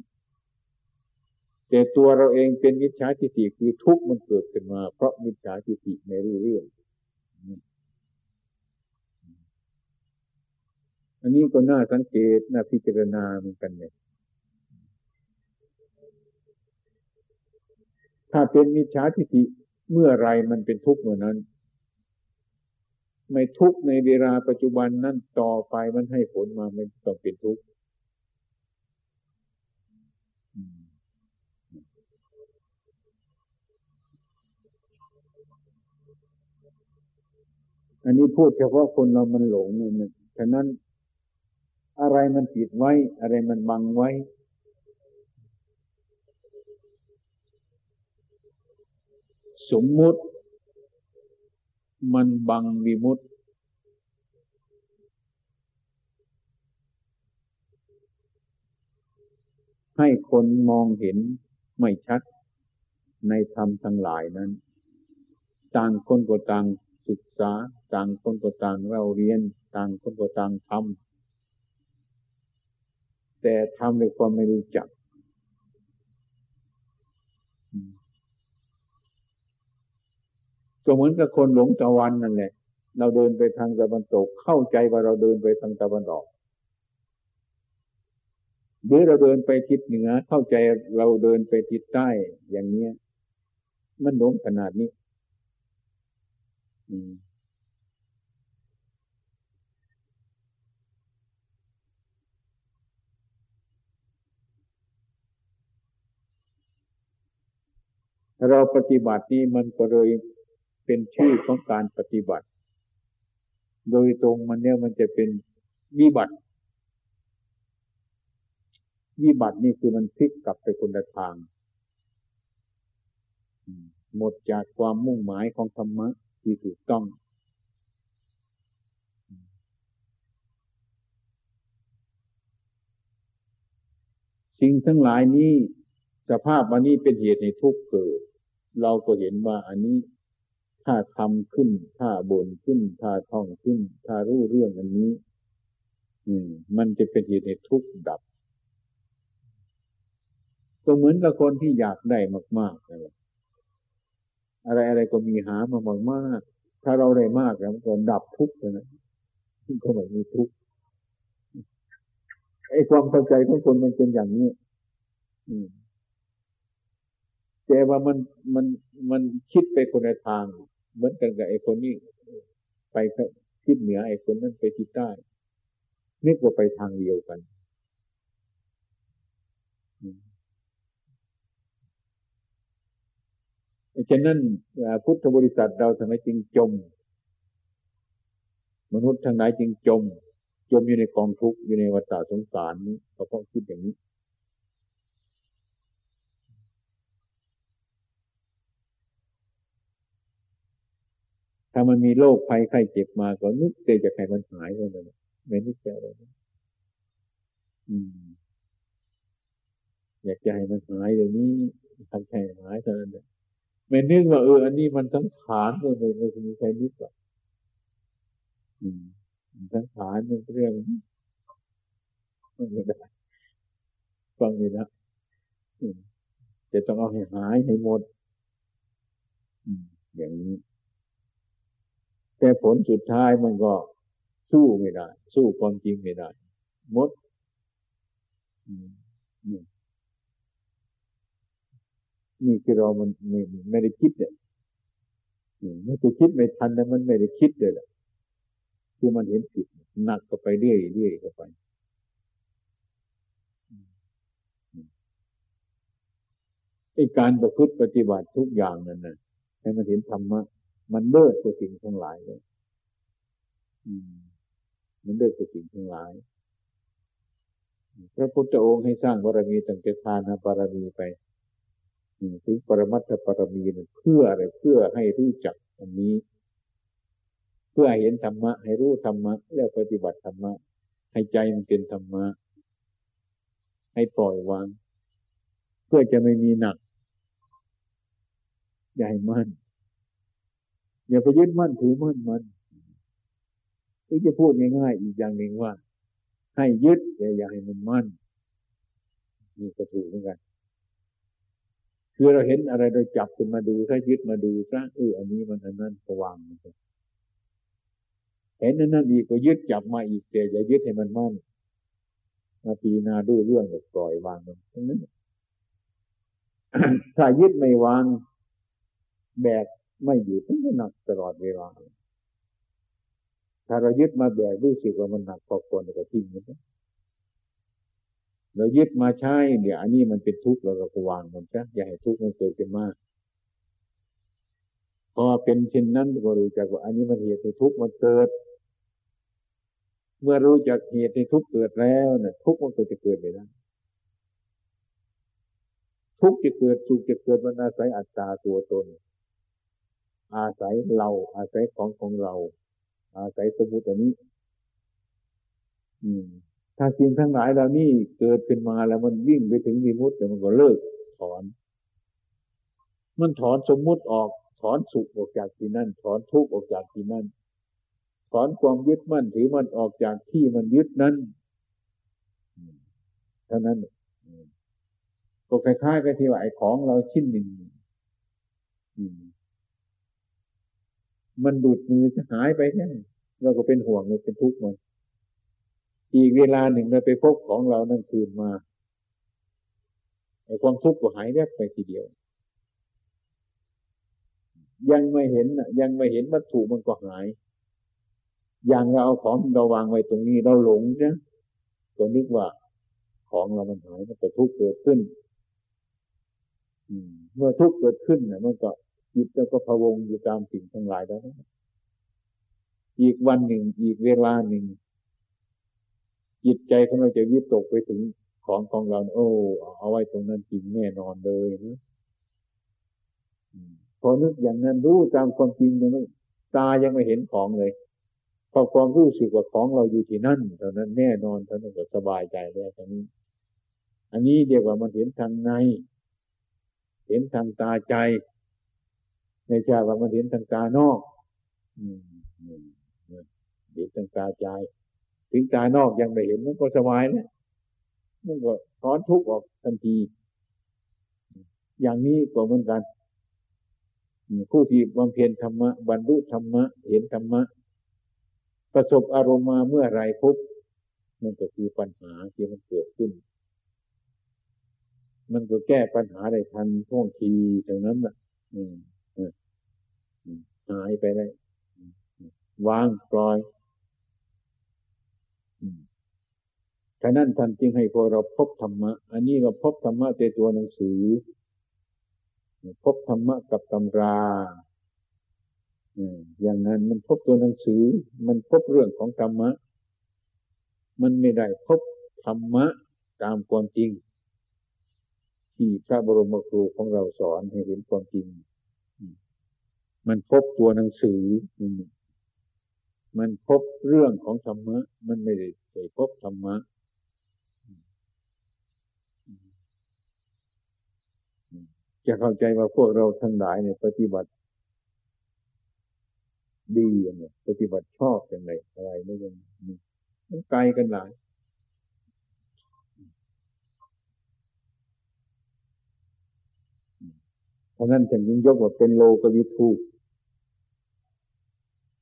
แต่ตัวเราเองเป็นมิจฉาทิฏฐิคือทุกข์มันเกิดขึ้นมา เพราะมิจฉาทิฏฐิไม่รู้เรื่องอันนี้ก็น่าสังเกตน่าพิจารณาเหมือนกันเนี่ยถ้าเป็นมิจฉาทิฏฐิเมื่อไรมันเป็นทุกข์เมื่อนั้น ไม่ทุกข์ในเวลาปัจจุบันนั้นต่อไปมันให้ผลมามันต้องเป็นทุกข์ อันนี้พูดเฉพาะคนเรามันหลงนี่ยฉะนั้นอะไรมันปิดไว้ อะไรมันบังไว้ สมมุติ มันบังวิมุตให้คนมองเห็นไม่ชัดในธรรมทั้งหลายนั้น ต่างคนก็ต่าง ศึกษาต่างคนก็ต่างเราเรียน ต่างคนก็ต่างทำแต่ทำด้วยความไม่รู้จัก ก็เหมือนกับคนหลงตะวันนั่นแหละ เราเดินไปทางตะวันตก เข้าใจว่าเราเดินไปทางตะวันออกหรือเราเดินไปทิศเหนือ เข้าใจเราเดินไปทิศใต้อย่างเนี้ย มันหลงขนาดนี้ เราปฏิบัตินี้มันก็เลยเป็นชื่อของการปฏิบัติ โดยตรงมันเนี่ยมันจะเป็นวิบัติ วิบัตินี่คือมันพลิกกลับไปคนละทาง หมดจากความมุ่งหมายของธรรมะ ที่ถูกต้อง สิ่งทั้งหลายนี้สภาพอันนี้เป็นเหตุในทุกเกิด เราก็เห็นว่าอันนี้ถ้าทำขึ้น ถ้าบ่นขึ้น ถ้าท่องขึ้น ถ้ารู้เรื่องอันนี้ อืม มันจะเป็นเหตุในทุกดับก็เหมือนกับคนที่อยากได้มากๆนั่นแหละ อะไรอะไรก็มีหามามากมากถ้าเราได้มากแล้วมันก็ดับทุกข์นะก็ไม่มีทุกข์ไอ้ความเข้าใจของคนมันเป็นอย่างนี้แต่ว่ามันมันมันคิดไปคนละทาง เหมือนกันกับไอ้คนนี้ไปทิศเหนือไอ้คนนั้นไปทิศใต้นึกว่าไปทางเดียวกัน ฉะนั้นพุทธบริษัทเราทำไมจึงจม มนุษย์ทั้งหลายจึงจม จมอยู่ในกองทุกข์อยู่ในวัฏสงสารนี้เราต้องคิดอย่างนี้ ถ้ามันมีโรคภัยไข้เจ็บมาก็นึกเตจะให้มันหายไปเลยไม่นึกจะอะไรอืม อยากจะให้มันหายเดี๋ยวนี้ทำแค่หายเท่านั้นเอง ไม่นึกว่าเอออันนี้มันสังขารเลยไม่ไม่มีใครนึกหรอกสังขารมันเรื่องไม่ได้ฟังนี่นะจะต้องเอาให้หายให้หมดอย่างนี้ แต่ผลสุดท้ายมันก็สู้ไม่ได้ สู้ความจริงไม่ได้มด นี่คือเรามันไม่ไม่ได้คิดเนี่ยไม่ได้คิดไม่ทันแต่มันไม่ได้คิดเลยแหละคือมันเห็นผิดหนักก็ไปเรื่อยเรื่อยก็ไปไอการประพฤติปฏิบัติทุกอย่างนั่นนะให้มันเห็นธรรมะมันเลิศกว่าสิ่งทั้งหลายเลยมันเลิศกว่าสิ่งทั้งหลาย พระพุทธองค์ให้สร้างบารมีตั้งแต่ทานบารมีไป ถึงปรมัตถบารมีเพื่ออะไรเพื่อให้รู้จักอันนี้ เพื่อให้เห็นธรรมะ ให้รู้ธรรมะ แล้วปฏิบัติธรรมะ ให้ใจมันเป็นธรรมะ ให้ปล่อยวาง เพื่อจะไม่มีหนักใหญ่มั่นอย่าไปยึดมั่นถือมั่นมันที่จะพูดง่ายๆอีกอย่างหนึ่งว่า ให้ยึดแต่อย่าให้มันมั่นนี่ก็ถูกเหมือนกัน คือเราเห็นอะไรเราจับขึ้นมาดูถ้ายึดมาดูซะเอออันนี้มันอันนั้นก็วางมันเห็นนั่นนั่นอีกก็ยึดจับมาอีกแต่อย่ายึดให้มันมั่นมาปีนาดูเรื่องก็ปล่อยวางมันทั้งนั้นถ้ายึดไม่วางแบกไม่อยู่ทั้งหนักตลอดเวลาถ้าเรายึดมาแบกรู้สึกว่ามันหนักพอควรก็ทิ้งมัน เรายึดมาใช้เดี๋ยวอันนี้มันเป็นทุกข์เราก็วางมันซะอย่าให้ทุกข์มันเกิดขึ้นมาก พอเป็นเช่นนั้นก็รู้จักว่าอันนี้มันเหตุในทุกข์มันเกิด เมื่อรู้จักเหตุในทุกข์เกิดแล้วเนี่ยทุกข์มันก็จะเกิดไปได้ทุกข์จะเกิดสุขจะเกิดมันอาศัยอัตตาตัวตน อาศัยเราอาศัยของของเรา อาศัยสมุติอันนี้ อืม ถ้าสิ่งทั้งหลายเหล่านี้เกิดขึ้นมาแล้วมันวิ่งไปถึงมีมุติแล้วมันก็เลิกถอน มันถอนสมมุติออก ถอนสุขออกจากที่นั่น ถอนทุกข์ออกจากที่นั่น ถอนความยึดมั่นถือมันออกจากที่มันยึดนั้นเท่านั้นก็คล้ายๆกับที่ว่าไอ้ของเราชิ้นหนึ่งมันดูดมือจะหายไปแค่เราก็เป็นห่วงเลยเป็นทุกข์มัน อีกเวลาหนึ่งเราไปพบของเรานั่นคืนมาไอ้ความทุกข์ก็หายแวบไปทีเดียว ยังไม่เห็นยังไม่เห็นวัตถุมันก็หาย อย่างเราเอาของเราวางไว้ตรงนี้เราหลงนะตัวนึกว่าของเรามันหายมันก็ทุกข์เกิดขึ้นเมื่อทุกข์เกิดขึ้นเนี่ยมันก็จิตแล้วก็พะวงอยู่ตามสิ่งทั้งหลายแล้วอีกวันหนึ่ง อีกเวลาหนึ่ง จิตใจของเราจะวิตกไปถึงของของเรา โอ้เอาไว้ตรงนั้นจริงแน่นอนเลยนะพอนึกอย่างนั้นรู้ตามความจริงนั้นตายังไม่เห็นของเลยพอความรู้สึกว่าของเราอยู่ที่นั่นเท่านั้นแน่นอนเท่านั้นก็สบายใจแล้วตรงนี้ อันนี้เดียวว่ามันเห็นทางใน เห็นทางตาใจไม่ใช่ว่ามันเห็นทางตานอกอืมเห็นทางตาใจ ถึงตานอกยังไม่เห็นมันก็สบายนะมันก็ถอนทุกข์ออกทันที อย่างนี้ก็เหมือนกันผู้ที่บำเพ็ญธรรมะบรรลุธรรมะ เห็นธรรมะ ประสบอารมณ์มาเมื่อไรพุบมันก็คือปัญหาที่มันเกิดขึ้น มันก็แก้ปัญหาได้ทันท่วงทีเท่านั้นแหละหายไปได้วางปล่อย ฉะนั้นท่านจึงให้พวกเราพบธรรมะ อันนี้เราพบธรรมะในตัวหนังสือ พบธรรมะกับตำราอย่างนั้นมันพบตัวหนังสือ มันพบเรื่องของธรรมะ มันไม่ได้พบธรรมะตามความจริง ที่พระบรมครูของเราสอนให้เห็นความจริง มันพบตัวหนังสือ มันพบเรื่องของธรรมะ มันไม่ได้ไปพบธรรมะจะเข้าใจว่าพวกเราทั้งหลายเนี่ยปฏิบัติ ดีอย่างไรปฏิบัติชอบอย่างไรอะไรไม่ยังมันไกลกันหลายเพราะนั้นท่านยิ่งยกว่าเป็นโลกวิทู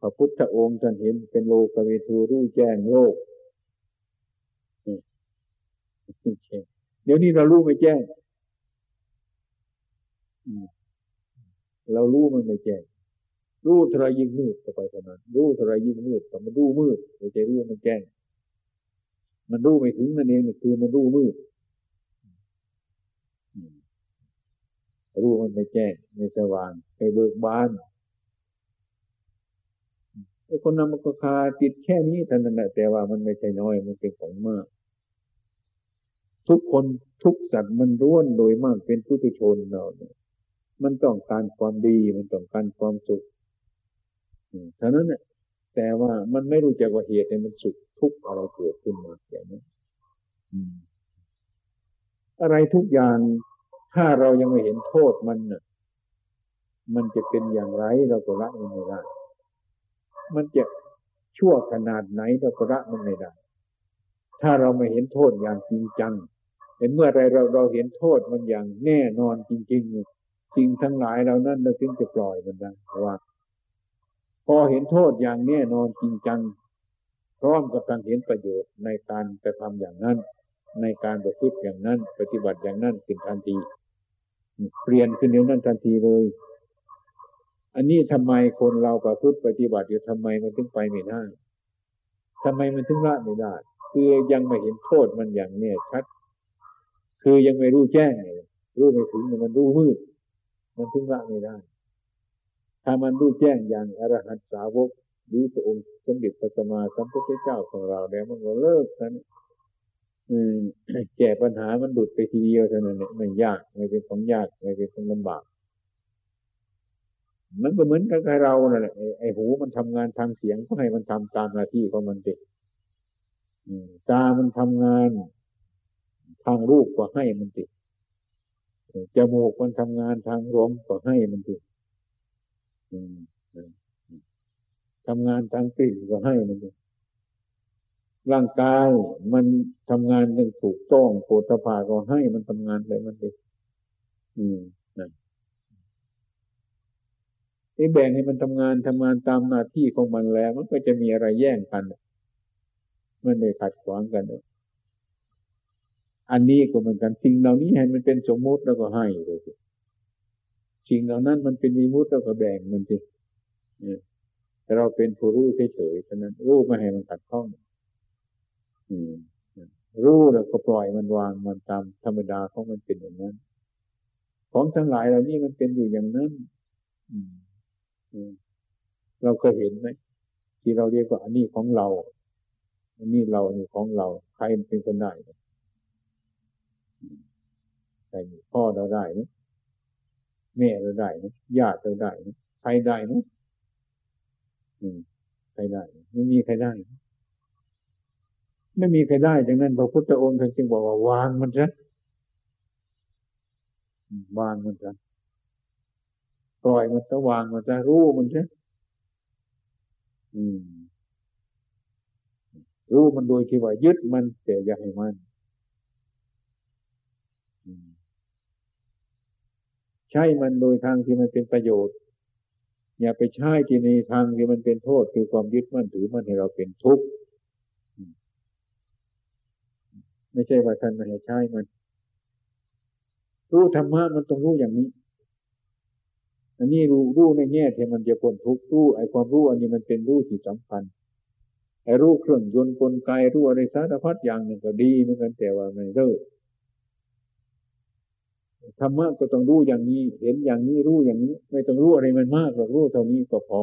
พระพุทธองค์ท่านเห็นเป็นโลกเวทูรู้แจ้งโลกเดี๋ยวนี้เรารู้ไม่แจ้งเรารู้มันไม่แจ้งรู้ทรายยิ่งมืดต่อไปเท่านั้นรู้ทรายยิ่งมืดแต่มันรู้มืดไม่ใช่รู้มันแจ้ง มันรู้ไม่ถึงนั่นเองคือมันรู้มืดรู้มันไม่แจ้งไม่สว่างไปเบิกบาน ไอ้คนนำมันก็คาติดแค่นี้เท่านั้นแหละแต่ว่ามันไม่ใช่น้อยมันเป็นของมาก ทุกคนทุกสัตว์มันร้วนโดยมากเป็นผู้ทุชนเราเนี่ยมันต้องการความดีมันต้องการความสุขเท่านั้นเนี่ยแต่ว่ามันไม่รู้จักว่าเหตุในมันสุขทุกอะไรเกิดขึ้นมาอย่างนั้อะไรทุกอย่างถ้าเรายังไม่เห็นโทษมันน่ะ มันจะเป็นอย่างไรเราก็ละมันไม่ได้ มันจะชั่วขนาดไหนเราก็ละมันไม่ได้ ถ้าเราไม่เห็นโทษอย่างจริงจังเห็นเมื่อไรเราเราเห็นโทษมันอย่างแน่นอนจริงๆสิ่งทั้งหลายเรานั้นเราจึงจะปล่อยมันได้เพราะว่า พอเห็นโทษอย่างแน่นอนจริงจังพร้อมกับการเห็นประโยชน์ในการกระทำอย่างนั้น ในการประพฤติอย่างนั้น ปฏิบัติอย่างนั้นเป็นทันที เปลี่ยนขึ้นเดี๋ยวนั้นทันทีเลย อันนี้ทำไมคนเราประพฤติปฏิบัติอยู่ทำไมมันถึงไปไม่ได้ทำไมมันถึงละไม่ได้คือยังไม่เห็นโทษมันอย่างเนี่ยชัด คือยังไม่รู้แจ้งรู้ไม่ถึงมันรู้มืด มันถึงละไม่ได้ ถ้ามันรู้แจ้งอย่างอรหันตสาวกหรือพระองค์สมเด็จพระสัมมาสัมพุทธเจ้าของเราแล้วมันก็เลิกกันแก้ปัญหามันดุดไปทีเดียวเท่านั้นเนี่ยไม่ยากไม่เป็นของยากไม่เป็นของลำบาก มันก็เหมือนกับเรานั่นแหละไอ้หูมันทำงานทางเสียงก็ให้มันทำตามหน้าที่ของมันเด็ตามันทำงาน ทางรูปก็ให้มันติดจมูกมันทำงานทางลมก็ให้มันติดทำงานทางกลิ่นก็ให้มันร่างกายมันทำงานอย่างถูกต้องโพธภาก็ให้มันทำงานเลยมันดีอืม นี่แบ่งให้มันทำงานทำงานตามหน้าที่ของมันแล้ว มันก็จะมีอะไรแย่งกัน มันเลยขัดขวางกัน อันนี้ก็เหมือนกันสิ่งเหล่านี้ให้มันเป็นสมมุติแล้วก็ให้เลยสิสิ่งเหล่านั้นมันเป็นมีมุติแล้วก็แบ่งมันสิแต่เราเป็นผู้รู้เฉยๆฉะนั้นรู้ไม่ให้มันขัดข้องรู้แล้วก็ปล่อยมันวางมันตามธรรมดาของมันเป็นอย่างนั้น ของทั้งหลายเหล่านี้มันเป็นอยู่อย่างนั้น เราก็เห็นไหมที่เราเรียกว่าอันนี้ของเรา อันนี้เราอันนี้ของเรา ใครเป็นคนได้ใครพ่อเราได้นะแม่เราได้นะญาติเราได้นะใครได้นะใครได้ ไม่มีใครได้ ไม่มีใครได้ดังนั้นพระพุทธองค์ท่านจึงบอกว่าวางมันซะวางมันซะ ปล่อยมันจะวางมันจะรู้มันซะรู้มันโดยที่ว่ายึดมันแต่อย่าให้มันใช้มันโดยทางที่มันเป็นประโยชน์ อย่าไปใช้ที่ในทางที่มันเป็นโทษคือความยึดมั่นถือมันให้เราเป็นทุกข์ไม่ใช่ว่าท่านไม่ให้ใช้มันรู้ธรรมะมันต้องรู้อย่างนี้ อันนี้รู้รู้ในแง่ที่มันจะพ้นทุกข์รู้ไอ้ความรู้อันนี้มันเป็นรู้ที่สำคัญไอ้รู้เครื่องยนต์กลไกรู้อะไรสารพัดอย่างหนึ่งก็ดีเหมือนกันแต่ว่าไม่เลิกธรรมะก็ต้องรู้อย่างนี้ เห็นอย่างนี้รู้อย่างนี้ ไม่ต้องรู้อะไรมันมากหรอกรู้เท่านี้ก็พอ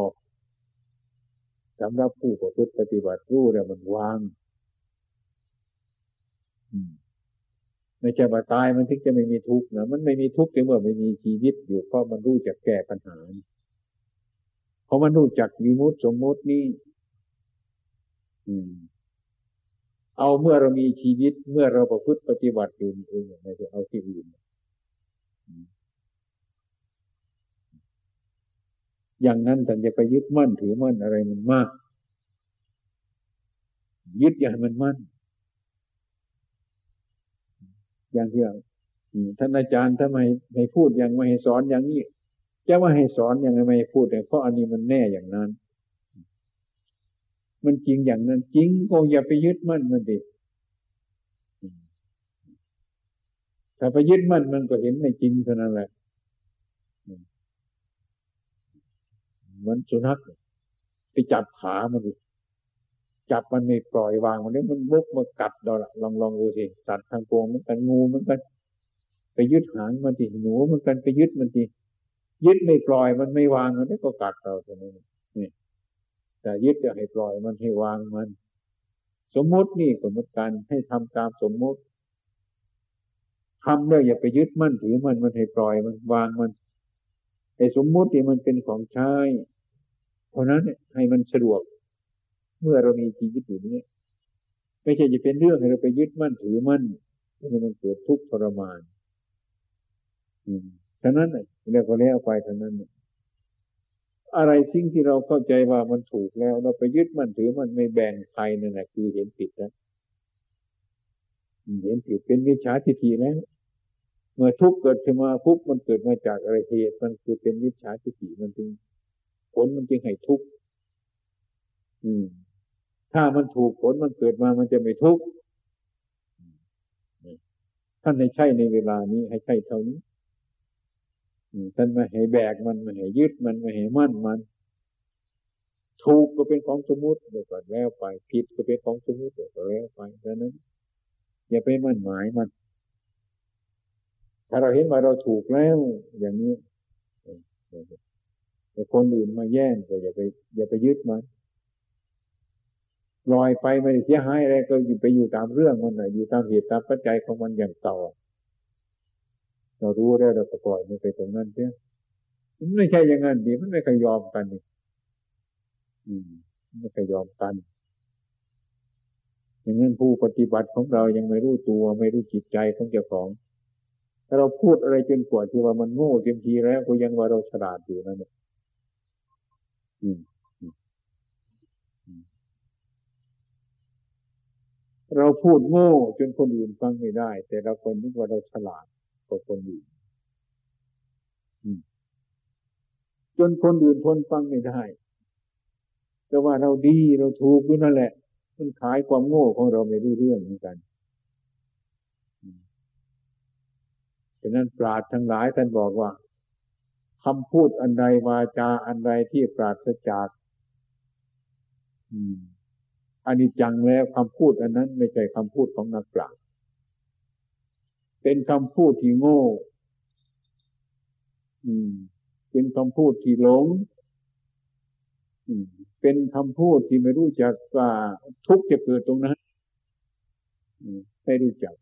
สำหรับผู้ประพฤติปฏิบัติรู้แล้วมันวาง ไม่ใช่ว่าตายมันถึงจะไม่มีทุกข์นะมันไม่มีทุกข์เมื่อไม่มีชีวิตอยู่เพราะมันรู้จักแก้ปัญหาเพราะมันรู้จักมีมุตสมมตินี่เอาเมื่อเรามีชีวิต เมื่อเราประพฤติปฏิบัติอยู่เองไม่ใช่เอาที่อื่นอย่างนั้นแต่จะไปยึดมั่นถือมั่นอะไรมันมาก ยึดอย่างมันมั่น อย่างที่ท่านอาจารย์ทำไมให้พูดอย่างไม่ให้สอนอย่างนี้จะว่าให้สอนอย่างไม่ให้พูดเพราะอันนี้มันแน่อย่างนั้น มันจริงอย่างนั้น จริงก็อย่าไปยึดมั่นมันดิถ้าไปยึดมั่นมันก็เห็นไม่จริงเท่านั้นแหละมันสุนัขไปจับขามันดิ จับมันไม่ปล่อยวางมันนี่มันบุกมากัดเราละลองลองดูสิสัตว์ทางปวงมันกันงูมันกัน ไปยึดหางมันทีหนูมันกันไปยึดมันทียึดไม่ปล่อยมันไม่วางมันนี่ก็กัดเราตรงนี้นี่แต่ยึดจะให้ปล่อยมันให้วางมัน สมมตินี่ก็เหมือนกันให้ทำตามสมมติทำด้วอย่าไปยึดมั่นถือมันมันให้ปล่อยมันวางมันไอ้สมมุติที่มันเป็นของใช้เพราะนั้นให้มันสะดวก เมื่อเรามีชีวิตอยู่นี้ ไม่ใช่จะเป็นเรื่องให้เราไปยึดมั่นถือมั่นให้มันเกิดทุกข์ทรมานอืมฉะนั้นเรียกว่าแล้วไปท่านั้นอะไรสิ่งที่เราเข้าใจว่ามันถูกแล้ว เราไปยึดมั่นถือมันไม่แบ่งใครนั่นแหละคือเห็นผิดแล้วเห็นผิดเป็นวิชาทิฏฐิแล้วเมื่อทุกข์เกิดขึ้นมาทุกข์มันเกิดมาจากอะไรเหตุมันคือเป็นวิชาทิฏฐิมันจึงผลมันจึงให้ทุกข์อืม ถ้ามันถูกผลมันเกิดมามันจะไม่ทุกข์ท่านให้ใช่ในเวลานี้ ให้ใช่เท่านี้ท่านม่ให้แบกมันม่ให้ยึดมันม่ให้มั่นมัน ถูกก็เป็นของสมมุติเดี๋ยวก็แล้วไปผิดก็เป็นของสมมุติเดี๋ยวก็แล้วไปดังนั้น อย่าไปมั่นหมายมัน ถ้าเราเห็นว่าเราถูกแล้ว อย่างนี้แต่คนอื่นมาแย่งก็อย่าไป อย่าไปยึดมัน ลอยไปไม่ได้เสียหายอะไรก็อยู่ไปอยู่ตามเรื่องมันนะอยู่ตามเหตุตามปัจจัยของมันอย่างเก่าเรารู้ได้เราก็ปล่อยมันไปตรงนั้นเสียมันไม่ใช่อย่างนั้นดีมันไม่เคยยอมกันนี่อืมไม่เคยยอมกันอย่างนั้นผู้ปฏิบัติของเรายังไม่รู้ตัวไม่รู้จิตใจของเจ้าของถ้าเราพูดอะไรจนกว่าที่ว่ามันโง่เต็มทีแล้วก็ยังว่าเราฉลาดอยู่นั่นอืม เราพูดโง่จนคนอื่นฟังไม่ได้ แต่เราคนนึกว่าเราฉลาดกว่าคนอื่นจนคนอื่นทนฟังไม่ได้ แต่ว่าเราดีเราถูกอยู่นั่นแหละ มันขายความโง่ของเราไม่รู้เรื่องเหมือนกันฉะนั้นปราดทั้งหลายท่านบอกว่าคำพูดอันใดวาจาอันใดที่ปราศจากอั อันนี้จังแล้วคำพูดอันนั้นไม่ใช่คำพูดของนักปราชญ์เป็นคำพูดที่โง่ อืม เป็นคำพูดที่หลงเป็นคำพูดที่ไม่รู้จักว่าทุกข์จะเกิดตรงนั้นไม่รู้จัก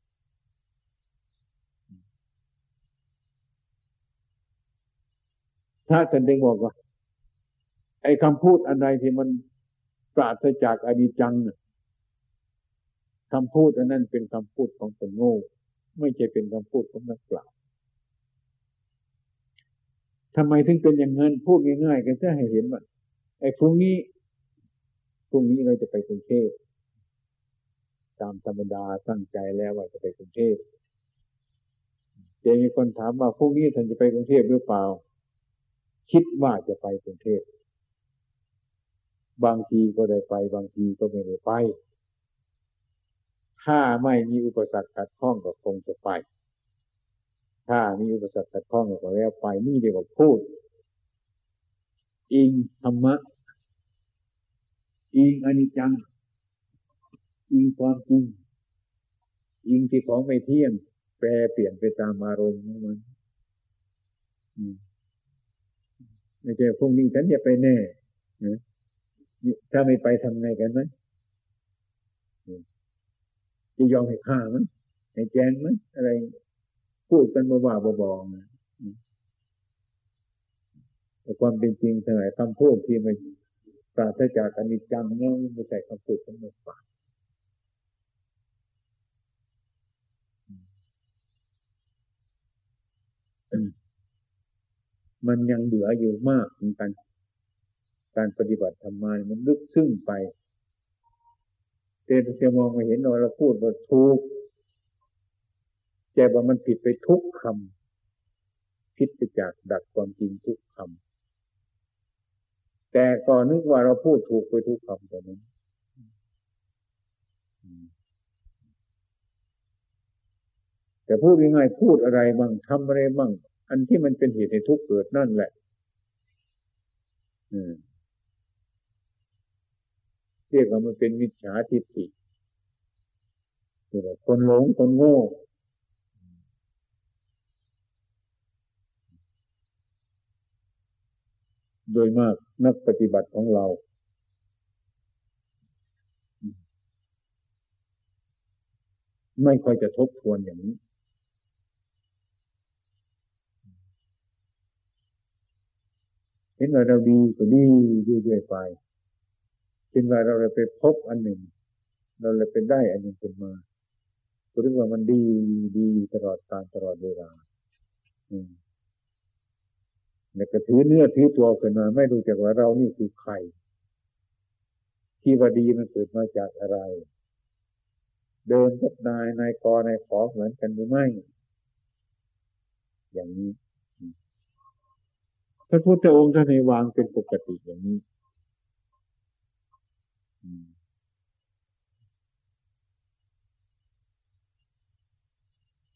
ถ้าท่านได้บอกว่าไอ้คำพูดอันใดที่มัน ปราศจากอดีจังคำพูดอันนั้นเป็นคำพูดของคนโง่ ไม่ใช่เป็นคำพูดของนักปราชญ์ทำไมถึงเป็นอย่างนั้นพูดง่ายๆกันจะให้เห็นว่าไอ้พรุ่งนี้พรุ่งนี้เราจะไปกรุงเทพตามธรรมดาตั้งใจแล้วว่าจะไปกรุงเทพจะมีคนถามว่าพรุ่งนี้ท่านจะไปกรุงเทพหรือเปล่า คิดว่าจะไปกรุงเทพ บางทีก็ได้ไป บางทีก็ไม่ได้ไป ถ้าไม่มีอุปสรรคขัดข้องก็คงจะไป ถ้ามีอุปสรรคขัดข้องก็แล้วไปนี่เดียวกับพูด อิงธรรมะ อิงอนิจจัง อิงความจริง อิงที่ของไม่เที่ยง แปรเปลี่ยนไปตามอารมณ์มันไม่ใช่พรุ่งนี้ฉันจะไปแน่ ถ้าไม่ไปทำไงกันไหมจะยอมให้ฆ่ามั้ยให้แจงมั้ยอะไร พูดกันบ้าๆบอๆนะแต่ความเป็นจริงสมัยคำพูดที่มันปราศจากอนิจจังเนี่ยไม่ใช่คำพูดของมันปากมันยังเหลืออยู่มากเหมือนกัน การปฏิบัติธรรมามันลึกซึ้งไปเต่จะมองมาเห็นเราเราพูดว่าถูกแต่ว่ามันผิดไปทุกคำผิดไปจากดักความจริงทุกคำแต่ก่อนนึกว่าเราพูดถูกไปทุกคำต่นั้นแต่พูดยังไงพูดอะไรบ้างทำอะไรบ้างอันที่มันเป็นเหตุให้ทุกข์เกิดนั่นแหละ เรียกว่ามันเป็นมิจฉาทิฏฐิคือคนหลงคนโง่โดยมากนักปฏิบัติของเราไม่ค่อยจะทบทวนอย่างนี้ เห็นว่าเราดีก็ดีเรื่อยๆไป เห็นว่าเราเลยไปพบอันหนึ่ง เราเลยเป็นได้อันหนึ่งเป็นมาก็เรียกว่ามันดีดีตลอดการตลอดเวลา อืมแล้วก็ถือเนื้อถือตัวขึ้นมา ไม่รู้จักว่าเรานี่คือใคร ที่ว่าดีมันเกิดมาจากอะไร เดินกับนายนายกนายขอเหมือนกันหรือไม่ อย่างนี้พระพุทธองค์ท่านให้วางเป็นปกติอย่างนี้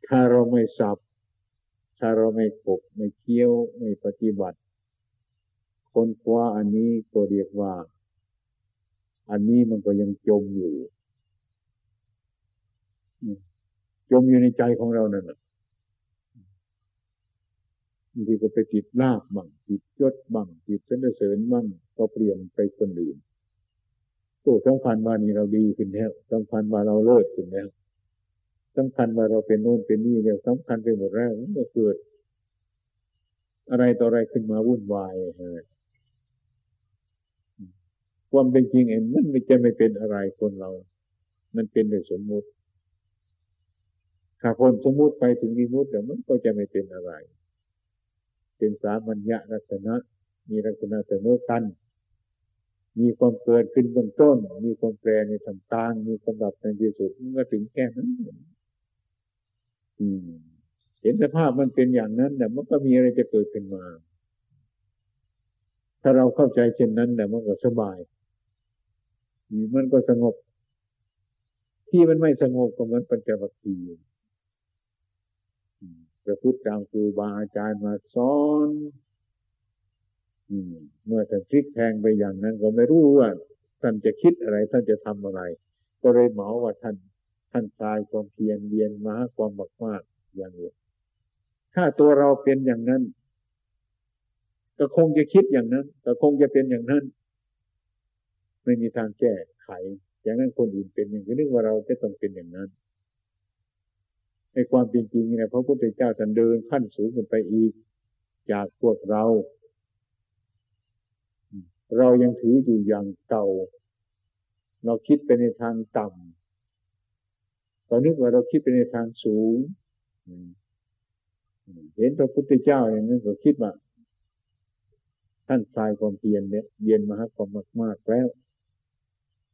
ถ้าเราไม่สับ ถ้าเราไม่ขบไม่เคี้ยว ไม่ปฏิบัติ คนคว้าอันนี้ก็เรียกว่า อันนี้มันก็ยังจมอยู่ จมอยู่ในใจของเรานั่นแหละบางทีก็ไปติดลาบบ้างติดยศบ้างติดเสนเสริญบ้างก็เปลี่ยนไปคนอื่น ตัวสำคัญว่านี่เราดีขึ้นแล้วสำคัญว่าเราเลิศขึ้นแล้วสำคัญว่าเราเป็นโน่นเป็นนี่แล้วสำคัญไปหมดแล้วมันก็เกิด อะไรต่ออะไรขึ้นมาวุ่นวายความเป็นจริงเองมันไม่จะไม่เป็นอะไรคนเรา มันเป็นแต่สมมุติ ถ้าคนสมมุติไปถึงมีมุติแต่มันก็จะไม่เป็นอะไร เป็นสามัญญลักษณะ มีลักษณะเสมอกัน มีความเกิดขึ้นเบื้องต้น มีความแปรในต่างมีความดับในที่สุดมันก็ถึงแค่นั้นเห็นสภาพมันเป็นอย่างนั้นแต่มันก็มีอะไรจะเกิดขึ้นมา ถ้าเราเข้าใจเช่นนั้นแต่มันก็สบายมันก็สงบ ที่มันไม่สงบก็เหมือนปัญจวัคคีย์ประพฤติตามครูบาอาจารย์มาสอน เมื่อท่านพลิกแพงไปอย่างนั้น ก็ไม่รู้ว่าท่านจะคิดอะไร ท่านจะทำอะไร ก็เลยเหมาว่าท่านท่านตายความเพียรเรียนมาความมากมากอย่างนี้ถ้าตัวเราเป็นอย่างนั้น ก็คงจะคิดอย่างนั้นก็คงจะเป็นอย่างนั้น ไม่มีทางแก้ไข อย่างนั้นคนอื่นเป็นอย่างนี้นึกว่าเราจะต้องเป็นอย่างนั้นในความเป็นจริงเนี่ยพระพุทธเจ้าท่านเดินขั้นสูงขึ้นไปอีก จากพวกเรา เรายังถืออยู่อย่างเก่า เราคิดไปในทางต่ำตอนนี้ว่าเราคิดไปในทางสูง เห็นพระพุทธเจ้าอย่างนั้นก็คิดว่าท่านคลายความเพียรเนี่ยเย็นมาหความมากมากแล้ว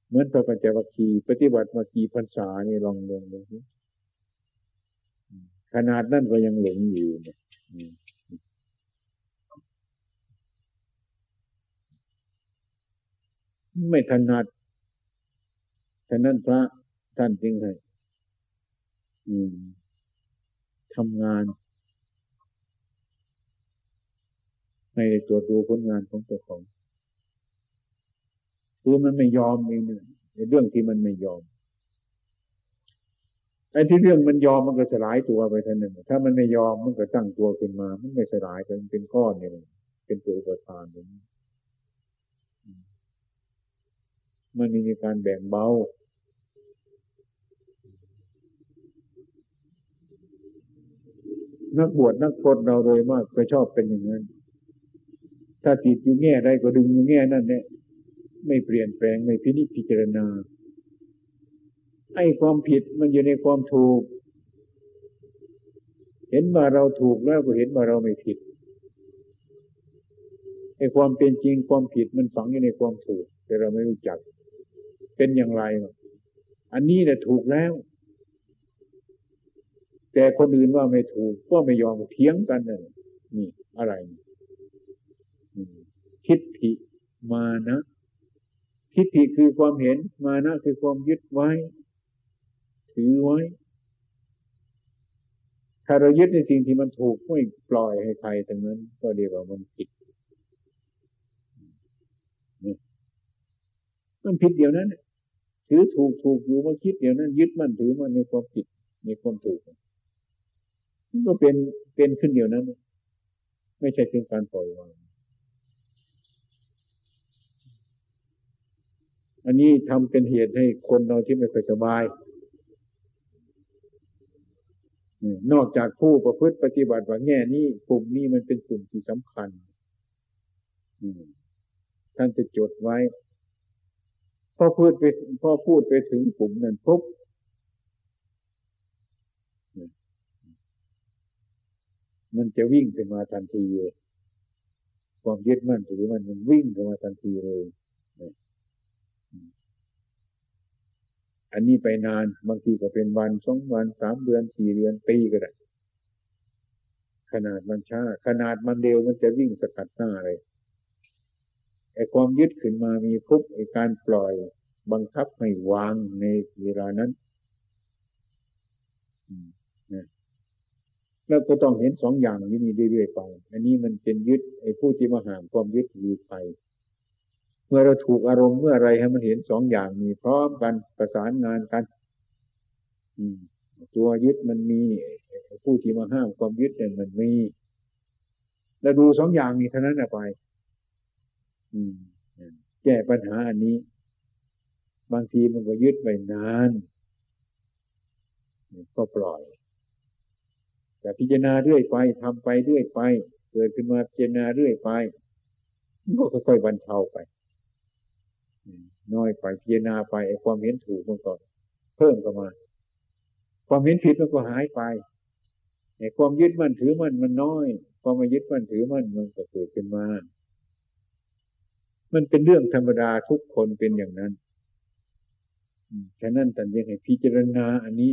เหมือนพระปัญจวัคคีย์ปฏิบัติมากี่พรรษานี่ลองลงดูขนาดนั้นก็ยังหลงอยู่เนี่ย ไม่ถนัดฉะนั้นพระท่านจึงให้ทำงานให้ตัวจดูผลงานของเจ้าของคือมันไม่ยอมเองเนี่ยในเรื่องที่มันไม่ยอมไอ้ที่เรื่องมันยอมมันก็สลายตัวไปทันหนึ่งถ้ามันไม่ยอมมันก็ตั้งตัวขึ้นมา มันไม่สลายไปมันเป็นก้อนเนี่ยเป็นตัวอุปทานมัน มันมีการแบ่งเบา นักบวชนักพรตเราโดยมากก็ชอบเป็นอย่างนั้น ถ้าติดอยู่แง่ใดก็ดึงอยู่แง่นั่นเนี่ยไม่เปลี่ยนแปลงไม่พินิจพิจารณา ไอ้ความผิดมันอยู่ในความถูก เห็นว่าเราถูกแล้วก็เห็นว่าเราไม่ผิดไอ้ความเป็นจริงความผิดมันฝังอยู่ในความถูก แต่เราไม่รู้จัก เป็นอย่างไร อันนี้แหละถูกแล้ว แต่คนอื่นว่าไม่ถูก ก็ไม่ยอมเถียงกันเลยนี่อะไรทิฏฐิมานะทิฏฐิคือความเห็นมานะคือความยึดไว้ ถือไว้ ถ้าเรายึดในสิ่งที่มันถูกไม่ปล่อยให้ใครทั้งนั้น ก็เรียกว่ามันผิดมันผิดเดียวนั้น ถือถูกถูกอยู่มาคิดเดียวนั้นยึดมั่นถือมันในความผิดในความถูกมันก็เป็นเป็นขึ้นเดียวนั้น ไม่ใช่เป็นการปล่อยวางอันนี้ทำเป็นเหตุให้คนเราที่ไม่ค่อยสบาย นอกจากผู้ประพฤติปฏิบัติว่าแง่นี้กลุ่มนี้มันเป็นกลุ่มที่สำคัญท่านจะจดไว้ พอพูดไปพอพูดไปถึงกลุ่มนั้นปุ๊บมันจะวิ่งขึ้นมาทันทีเลยความยึดมั่นถือมันมันวิ่งขึ้นมาทันทีเลย อันนี้ไปนานบางทีก็เป็นวันสองวันสามเดือนสี่เดือนปีก็ได้ขนาดมันช้า ขนาดมันเร็วมันจะวิ่งสกัดหน้าเลย ไอ้ความยึดขึ้นมามีพุบไอ้การปล่อย บังคับให้วางในเวลานั้นแล้วก็ต้องเห็นสองอย่างนี้เรื่อยๆไป อันนี้มันเป็นยึดไอ้ผู้ที่มาห่างความยึดอยู่ไป เมื่อเราถูกอารมณ์เมื่อไรให้มันเห็นสองอย่างมีพร้อมกันประสานงานกันตัวยึดมันมีผู้ที่มาห้ามความยึดเนี่ยมันมี แล้วดูสองอย่างนี้เท่านั้นไป แก้ปัญหาอันนี้ บางทีมันก็ยึดไปนานก็ปล่อยแต่พิจารณาเรื่อยไปทำไปเรื่อยไป เกิดขึ้นมาพิจารณาเรื่อยไปก็ค่อยๆบรรเทาไปน้อยไปพิจารณาไปไอ้ความเห็นถูกมันก็เพิ่มเข้ามา ความเห็นผิดมันก็หายไปไอ้ความยึดมั่นถือมั่นมันน้อย ความมายึดมั่นถือมั่นมันก็เกิดขึ้นมา มันเป็นเรื่องธรรมดาทุกคนเป็นอย่างนั้นฉะนั้นท่านยังให้พิจารณาอันนี้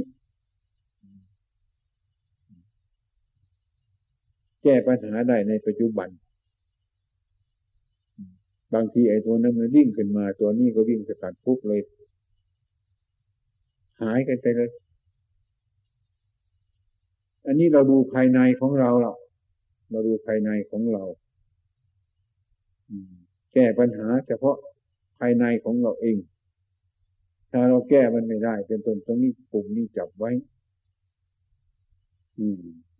แก้ปัญหาได้ในปัจจุบัน บางทีไอ้ตัวนั้นมันวิ่งขึ้นมา ตัวนี้ก็วิ่งสกัดปุ๊บเลย หายกันไปเลย อันนี้เราดูภายในของเราเราเราดูภายในของเรา แก้ปัญหาเฉพาะภายในของเราเอง ถ้าเราแก้มันไม่ได้ เป็นต้นตรงนี้ปุ่มนี้จับไว้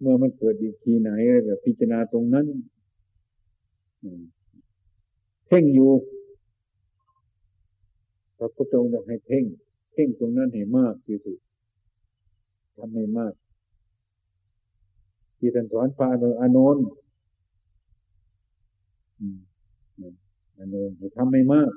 เมื่อมันเกิดอีกทีไหนก็พิจารณาตรงนั้นเพ่งอยู่พระพุทธองค์ให้เพ่ง เพ่งตรงนั้นให้มากที่สุดทำให้มาก ที่ท่านสอนพระอานน ท์อานนท์ทำไม่มาก